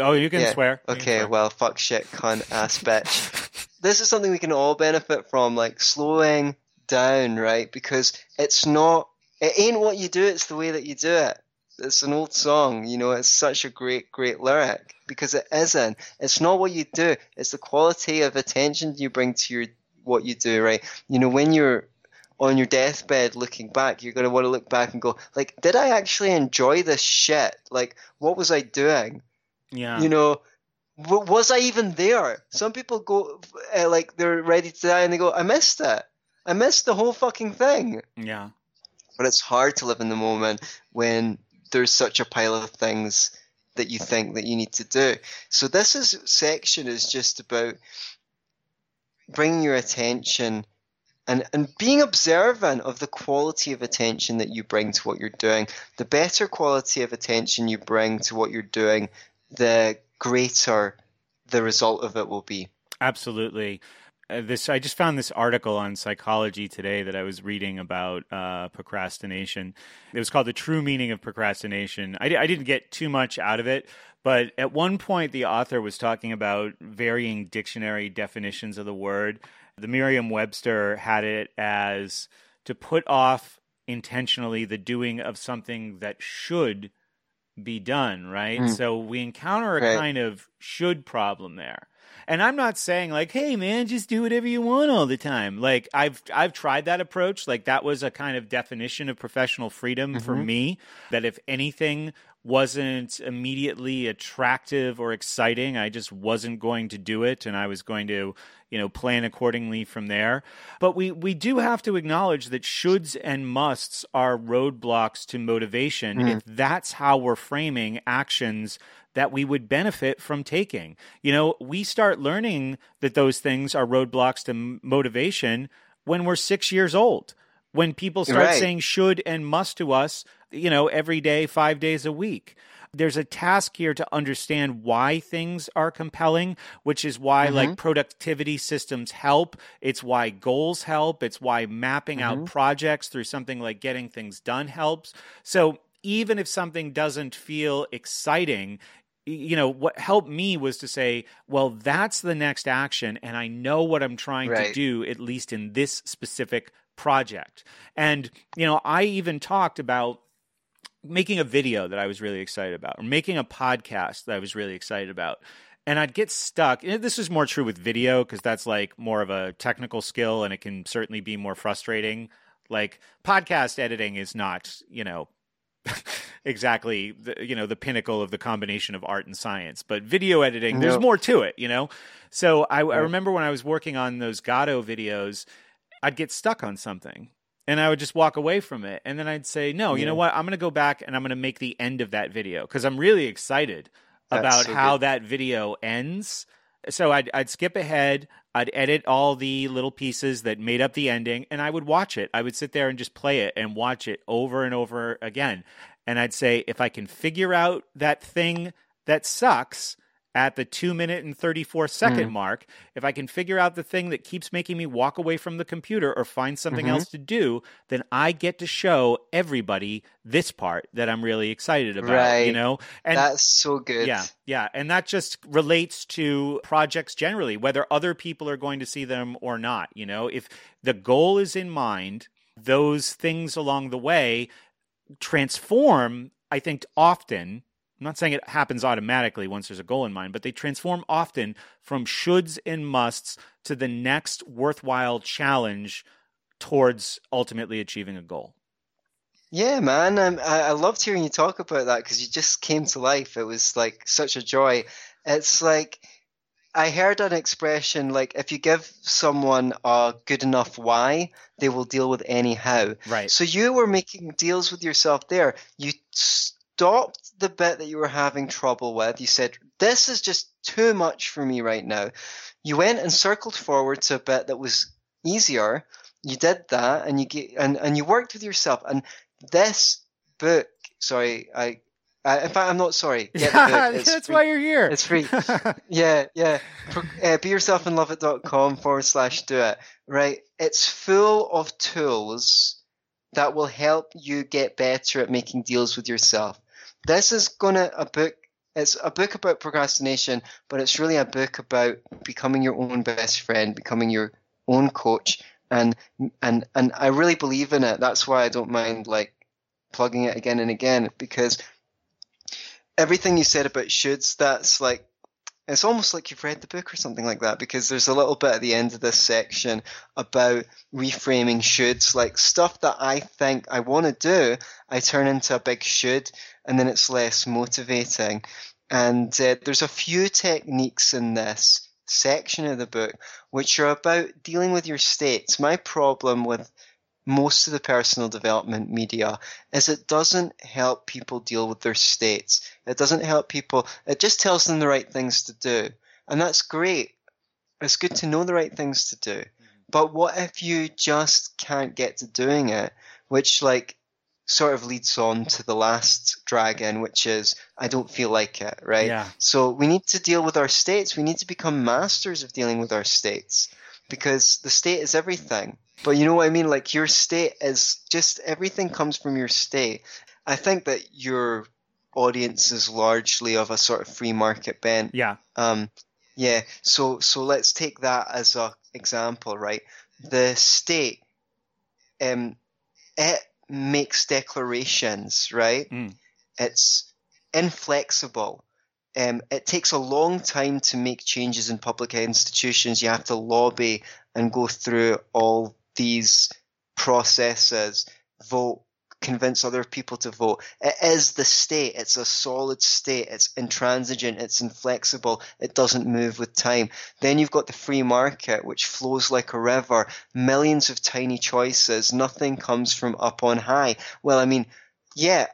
Oh, you can yeah. swear. You okay, swear. well, fuck shit, cunt, ass bitch. this is something we can all benefit from, like slowing down, right? Because it's not, it ain't what you do, it's the way that you do it. It's an old song, you know, it's such a great, great lyric because it isn't. It's not what you do, it's the quality of attention you bring to your what you do, right? You know, when you're on your deathbed looking back, you're going to want to look back and go, like, did I actually enjoy this shit? Like, what was I doing? Yeah. You know, w- was I even there? Some people go, uh, like, they're ready to die and they go, I missed it. I missed the whole fucking thing. Yeah. But it's hard to live in the moment when there's such a pile of things that you think that you need to do. So this is section is just about bringing your attention and and being observant of the quality of attention that you bring to what you're doing the better quality of attention you bring to what you're doing the greater the result of it will be absolutely uh, this I just found this article on psychology today that I was reading about uh, procrastination. It was called "The True Meaning of Procrastination." I, I didn't get too much out of it, but at one point the author was talking about varying dictionary definitions of the word, the Merriam Webster had it as to put off intentionally the doing of something that should be done, right? Mm. So we encounter a right. kind of should problem there. And I'm not saying like, hey man, just do whatever you want all the time. Like I've I've tried that approach. Like that was a kind of definition of professional freedom mm-hmm. for me. That if anything wasn't immediately attractive or exciting, I just wasn't going to do it and I was going to you know plan accordingly from there but we we do have to acknowledge that shoulds and musts are roadblocks to motivation mm. if that's how we're framing actions that we would benefit from taking you know we start learning that those things are roadblocks to motivation when we're 6 years old when people start right. saying should and must to us you know every day 5 days a week there's a task here to understand why things are compelling, which is why mm-hmm. like productivity systems help. It's why goals help. It's why mapping mm-hmm. out projects through something like getting things done helps. So even if something doesn't feel exciting, you know what helped me was to say well that's the next action and i know what i'm trying right. to do at least in this specific project and you know i even talked about making a video that i was really excited about or making a podcast that i was really excited about and I'd get stuck. This is more true with video because that's like more of a technical skill and it can certainly be more frustrating. Like podcast editing is not, you know, exactly the, you know the pinnacle of the combination of art and science but video editing there's more to it you know so I, I, remember when i was working on those Gatto videos i'd get stuck on something and i would just walk away from it and then i'd say no yeah. you know what i'm going to go back and i'm going to make the end of that video because i'm really excited That's about so how good. that video ends so I'd, I'd skip ahead I'd edit all the little pieces that made up the ending and I would watch it. I would sit there and just play it and watch it over and over again. And I'd say, if I can figure out that thing that sucks, at the two minute and 34 second mm. mark, if I can figure out the thing that keeps making me walk away from the computer or find something mm-hmm. else to do, then I get to show everybody this part that I'm really excited about. Right. You know? And that's so good. Yeah. Yeah. And that just relates to projects generally, whether other people are going to see them or not. You know, if the goal is in mind, those things along the way transform, I think, often I'm not saying it happens automatically once there's a goal in mind, but they transform often from shoulds and musts to the next worthwhile challenge towards ultimately achieving a goal. Yeah, man. Um, I, I loved hearing you talk about that because you just came to life. It was like such a joy. It's like I heard an expression like if you give someone a good enough why, they will deal with any how. Right. So you were making deals with yourself there. You stopped the bit that you were having trouble with. You said, This is just too much for me right now. You went and circled forward to a bit that was easier. You did that and you get and, and you worked with yourself. And this book, sorry, I uh, in fact, I'm not sorry. Yeah, that's free. why you're here. It's free. yeah, yeah. Uh, be yourself and love it.com forward slash do it. Right. It's full of tools that will help you get better at making deals with yourself. This is gonna a book. It's a book about procrastination, but it's really a book about becoming your own best friend, becoming your own coach, and and and I really believe in it. That's why I don't mind like plugging it again and again because everything you said about shoulds, that's like it's almost like you've read the book or something like that because there's a little bit at the end of this section about reframing shoulds, like stuff that I think I want to do, I turn into a big should, and then it's less motivating. And uh, there's a few techniques in this section of the book which are about dealing with your states. My problem with most of the personal development media is it doesn't help people deal with their states. It doesn't help people, it just tells them the right things to do. And that's great. It's good to know the right things to do. But what if you just can't get to doing it? Which, like, sort of leads on to the last dragon, which is I don't feel like it, right? Yeah. So we need to deal with our states. We need to become masters of dealing with our states because the state is everything. But you know what I mean? Like your state is just everything comes from your state. I think that your audience is largely of a sort of free market bent. Yeah. Um, yeah. So so let's take that as a example, right? The state, um, it makes declarations, right? Mm. It's inflexible. Um, it takes a long time to make changes in public institutions. You have to lobby and go through all these processes, vote, convince other people to vote. It is the state. It's a solid state. It's intransigent. It's inflexible. It doesn't move with time. Then you've got the free market, which flows like a river. Millions of tiny choices. Nothing comes from up on high. Well, I mean, yeah,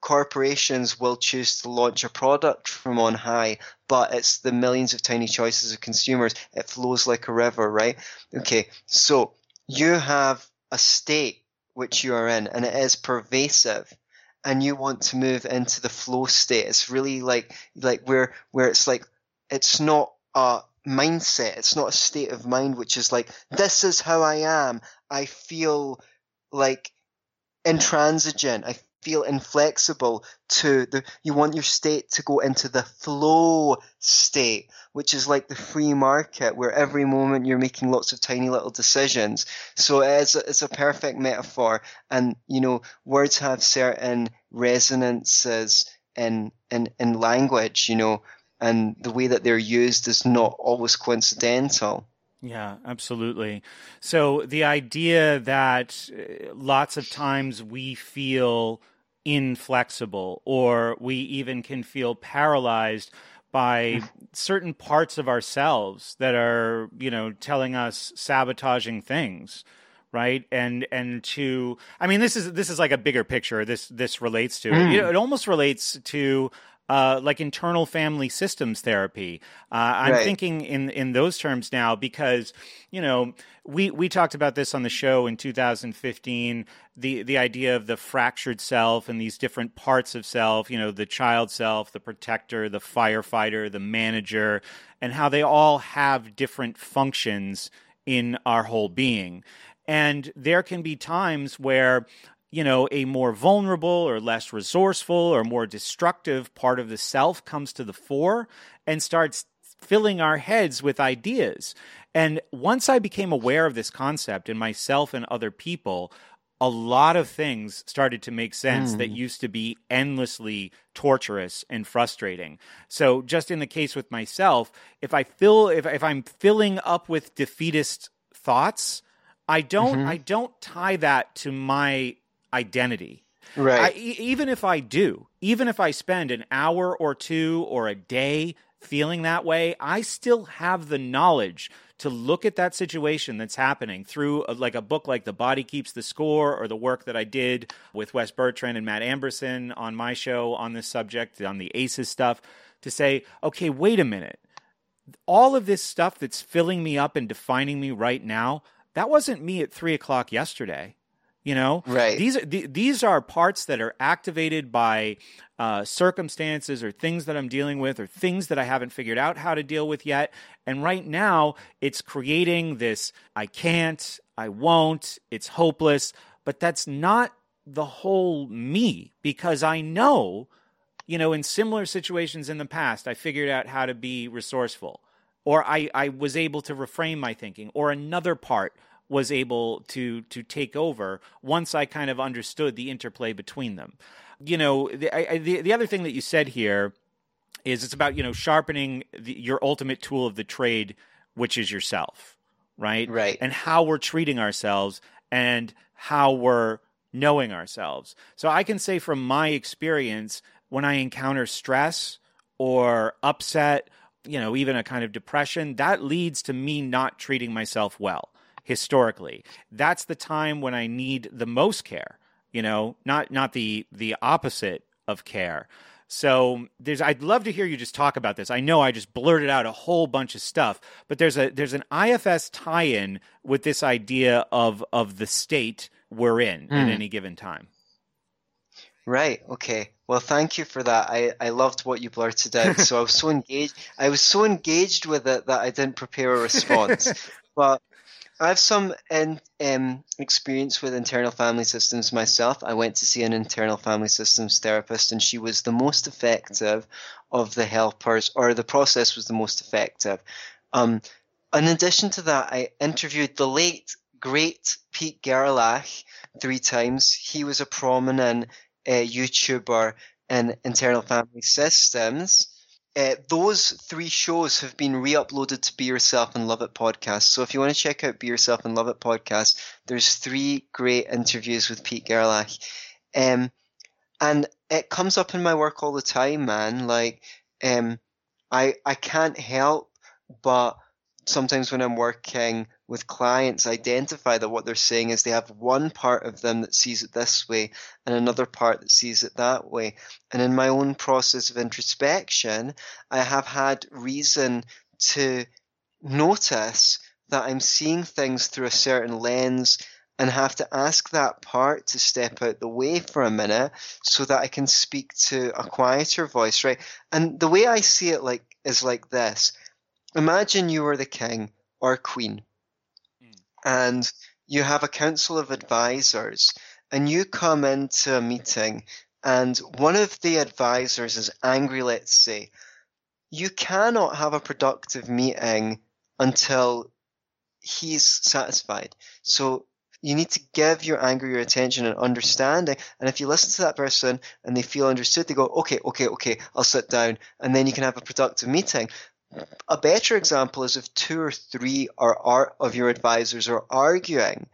corporations will choose to launch a product from on high, but it's the millions of tiny choices of consumers. It flows like a river, right? Okay, so you have a state which you are in and it is pervasive and you want to move into the flow state. It's really like like where where it's like it's not a mindset. It's not a state of mind which is like this is how i am. I feel like intransigent. I feel inflexible to the you want your state to go into the flow state which is like the free market where every moment you're making lots of tiny little decisions. So it's a, it's a perfect metaphor. And you know words have certain resonances in in in language you know and the way that they're used is not always coincidental. Yeah, absolutely. So the idea that uh, lots of times we feel inflexible or we even can feel paralyzed by certain parts of ourselves that are, you know, telling us sabotaging things right and and to i mean this is this is like a bigger picture this this relates to mm. it, you know, it almost relates to uh, like internal family systems therapy. Uh, I'm right. thinking in in those terms now because you know we we talked about this on the show in 2015. The the idea of the fractured self and these different parts of self. You know, the child self, the protector, the firefighter, the manager, and how they all have different functions in our whole being. And there can be times where you know, a more vulnerable or less resourceful or more destructive part of the self comes to the fore and starts filling our heads with ideas. And once I became aware of this concept in myself and other people, a lot of things started to make sense mm. that hmm. used to be endlessly torturous and frustrating. So just in the case with myself, if I fill if if I'm filling up with defeatist thoughts, I don't mm-hmm. I don't tie that to my identity. Right. I, even if I do, even if I spend an hour or two or a day feeling that way, I still have the knowledge to look at that situation that's happening through a, uh, like a book like The Body Keeps the Score or the work that I did with Wes Bertrand and Matt Amberson on my show on this subject, on the ACEs stuff, to say, okay, wait a minute. All of this stuff that's filling me up and defining me right now, that wasn't me at three o'clock yesterday. You know, right? These are these are parts that are activated by uh, circumstances or things that I'm dealing with or things that I haven't figured out how to deal with yet. And right now, it's creating this: I can't, I won't, it's hopeless. But that's not the whole me because I know, you know, in similar situations in the past, I figured out how to be resourceful, or I I was able to reframe my thinking, or another part was able to to take over once I kind of understood the interplay between them. You know, the, I, the, the other thing that you said here is it's about you know sharpening the, your ultimate tool of the trade, which is yourself, right? Right. And how we're treating ourselves and how we're knowing ourselves. So I can say from my experience, when I encounter stress or upset, you know, even a kind of depression, that leads to me not treating myself well historically. That's the time when I need the most care, you know, not not the the opposite of care. So there's I'd love to hear you just talk about this. I know I just blurted out a whole bunch of stuff, but there's a there's an IFS tie-in with this idea of of the state we're in mm. at hmm. any given time. Right. Okay. Well, thank you for that. I, I loved what you blurted out. So I was so engaged. I was so engaged with it that I didn't prepare a response. but I have some um, experience with internal family systems myself. I went to see an internal family systems therapist, and she was the most effective of the helpers, or the process was the most effective. Um, in addition to that, I interviewed the late, great Pete Gerlach three times. He was a prominent uh, YouTuber in internal family systems. Uh, those three shows have been re-uploaded to Be Yourself and Love It podcast. So if you want to check out Be Yourself and Love It podcast, there's three great interviews with Pete Gerlach. Um, and it comes up in my work all the time, man. Like, um, I I can't help but sometimes when I'm working with clients identify that what they're saying is they have one part of them that sees it this way and another part that sees it that way. And in my own process of introspection, I have had reason to notice that I'm seeing things through a certain lens and have to ask that part to step out the way for a minute so that I can speak to a quieter voice, right? And the way I see it like is like this. Imagine you were the king or queen hmm. and you have a council of advisors and you come into a meeting and one of the advisors is angry, let's say, you cannot have a productive meeting until he's satisfied. So you need to give your anger your attention and understanding. And if you listen to that person and they feel understood, they go, okay, okay, okay, I'll sit down. And then you can have a productive meeting. A better example is if two or three are, are of your advisors are arguing.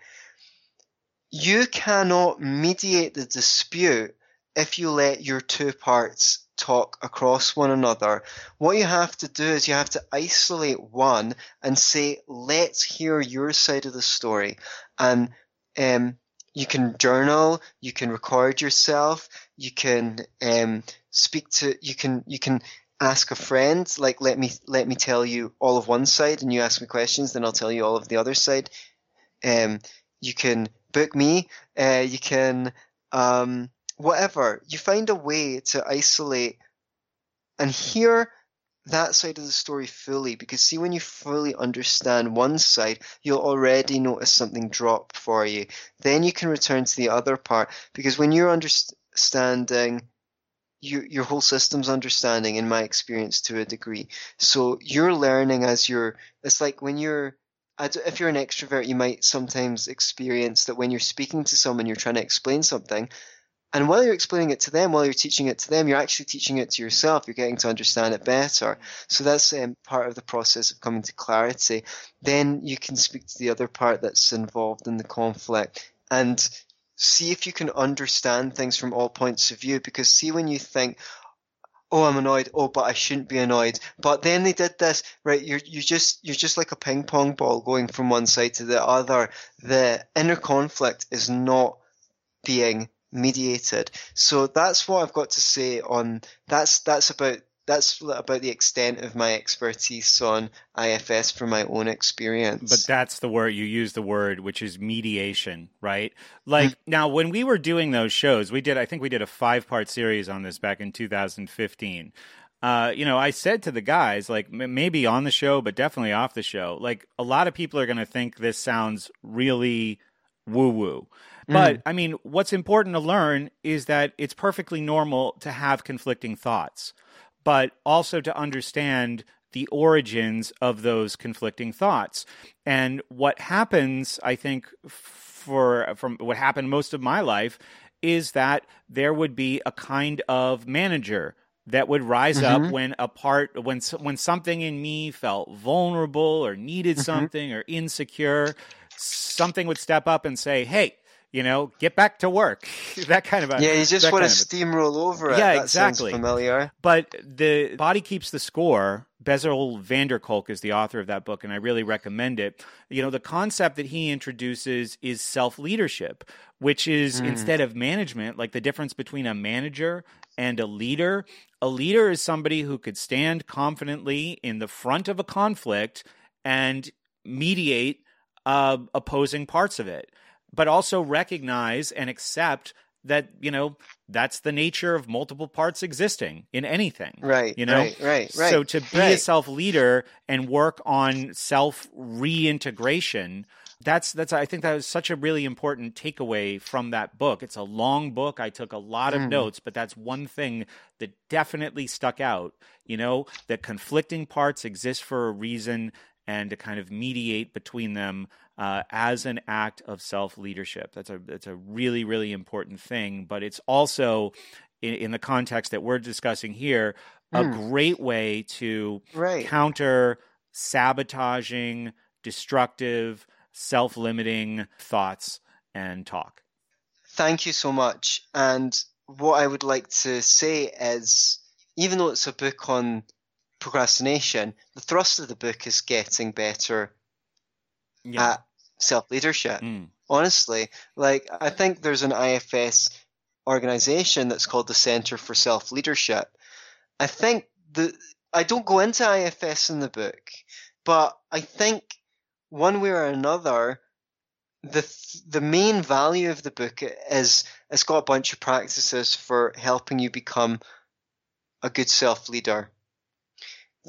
You cannot mediate the dispute if you let your two parts talk across one another. What you have to do is you have to isolate one and say, let's hear your side of the story. And um, you can journal, you can record yourself, you can um, speak to, you can, you can ask a friend, like let me let me tell you all of one side, and you ask me questions, then I'll tell you all of the other side. Um, you can book me. Uh, you can um, whatever. You find a way to isolate and hear that side of the story fully because see when you fully understand one side you'll already notice something drop for you then you can return to the other part because when you're understanding you, your whole system's understanding in my experience to a degree so you're learning as you're it's like when you're if you're an extrovert you might sometimes experience that when you're speaking to someone you're trying to explain something and while you're explaining it to them, while you're teaching it to them, you're actually teaching it to yourself. You're getting to understand it better. So that's um, part of the process of coming to clarity. Then you can speak to the other part that's involved in the conflict and see if you can understand things from all points of view. Because see when you think, oh i'm annoyed oh but i shouldn't be annoyed but then they did this right you're you just you're just like a ping pong ball going from one side to the other the inner conflict is not being mediated. So that's what I've got to say on that's that's about that's about the extent of my expertise on IFS from my own experience. But that's the word you use the word, which is mediation, right? Like mm-hmm. now, when we were doing those shows, we did. I think we did a five part series on this back in 2015. Uh, you know, I said to the guys, like maybe on the show, but definitely off the show, like a lot of people are going to think this sounds really woo woo. But mm. I mean, what's important to learn is that it's perfectly normal to have conflicting thoughts, but also to understand the origins of those conflicting thoughts. And what happens, I think, for from what happened most of my life is that there would be a kind of manager that would rise mm-hmm. up when a part when when something in me felt vulnerable or needed mm-hmm. something or insecure something would step up and say hey you know, get back to work. that kind of a yeah. You just want to steamroll over it. Yeah, that exactly. familiar. But the body keeps the score. Bessel van der Kolk is the author of that book, and I really recommend it. You know, the concept that he introduces is self leadership, which is mm. instead of management, like the difference between a manager and a leader. A leader is somebody who could stand confidently in the front of a conflict and mediate uh, opposing parts of it but also recognize and accept that you know that's the nature of multiple parts existing in anything right you know right right, right so to be right. a self leader and work on self reintegration that's that's i think that was such a really important takeaway from that book it's a long book i took a lot of mm. notes but that's one thing that definitely stuck out you know that conflicting parts exist for a reason and to kind of mediate between them uh, as an act of self leadership. That's a that's a really really important thing. But it's also in, in the context that we're discussing here a mm. great way to right. counter sabotaging, destructive, self limiting thoughts and talk. Thank you so much. And what I would like to say is, even though it's a book on procrastination, the thrust of the book is getting better yeah. at self leadership. Mm. Honestly, like I think there's an IFS organization that's called the Center for Self Leadership. I think the I don't go into IFS in the book, but I think one way or another, the the main value of the book is it's got a bunch of practices for helping you become a good self leader,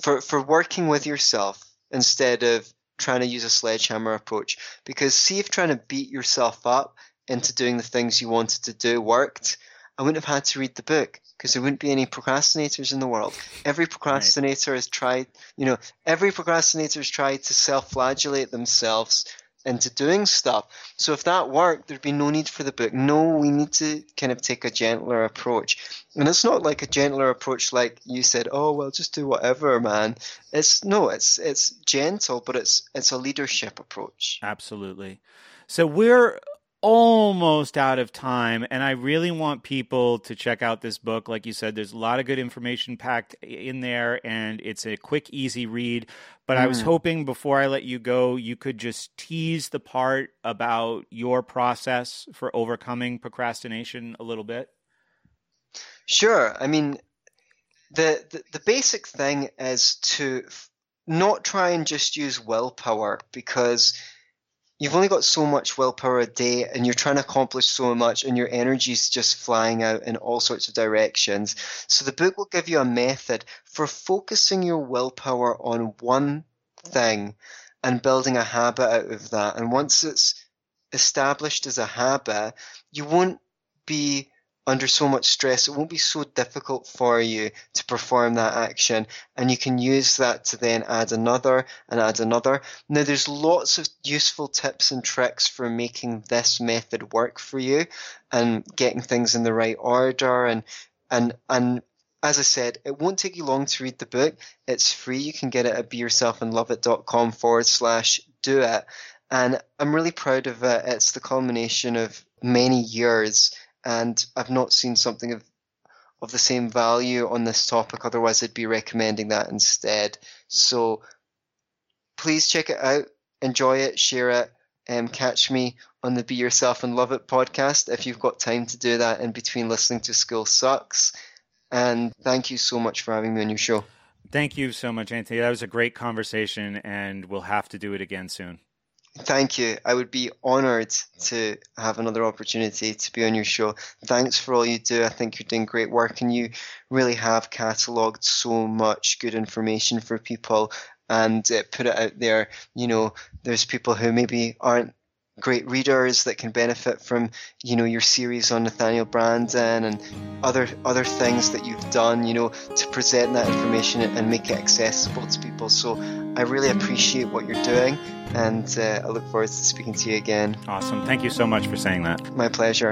for for working with yourself instead of trying to use a sledgehammer approach because see if trying to beat yourself up into doing the things you wanted to do worked, I wouldn't have had to read the book because there wouldn't be any procrastinators in the world. Every procrastinator right. has tried, you know, every procrastinator has tried to self-flagellate themselves into doing stuff. So if that worked, there'd be no need for the book. No, we need to kind of take a gentler approach. And it's not like a gentler approach like you said, oh well just do whatever, man. It's no, it's it's gentle, but it's it's a leadership approach. Absolutely. So we're almost out of time and i really want people to check out this book like you said there's a lot of good information packed in there and it's a quick easy read but mm. i was mm. hoping before i let you go you could just tease the part about your process for overcoming procrastination a little bit sure i mean the, the, the basic thing is to not try and just use willpower because you've only got so much willpower a day and you're trying to accomplish so much and your energy's just flying out in all sorts of directions. So the book will give you a method for focusing your willpower on one thing and building a habit out of that. And once it's established as a habit, you won't be under so much stress, it won't be so difficult for you to perform that action. And you can use that to then add another and add another. Now, there's lots of useful tips and tricks for making this method work for you and getting things in the right order. And, and, and as I said, it won't take you long to read the book. It's free. You can get it at beyourselfandloveit.com forward slash do it. And I'm really proud of it. It's the culmination of many years and I've not seen something of of the same value on this topic. Otherwise, I'd be recommending that instead. So please check it out, enjoy it, share it, and um, catch me on the Be Yourself and Love It podcast if you've got time to do that in between listening to School Sucks. And thank you so much for having me on your show. Thank you so much, Anthony. That was a great conversation, and we'll have to do it again soon. Thank you. I would be honored to have another opportunity to be on your show. Thanks for all you do. I think you're doing great work and you really have catalogued so much good information for people and uh, put it out there. You know, there's people who maybe aren't great readers that can benefit from you know your series on Nathaniel Branden and other other things that you've done you know to present that information and make it accessible to people. So I really appreciate what you're doing and uh, I look forward to speaking to you again. Awesome. Thank you so much for saying that. My pleasure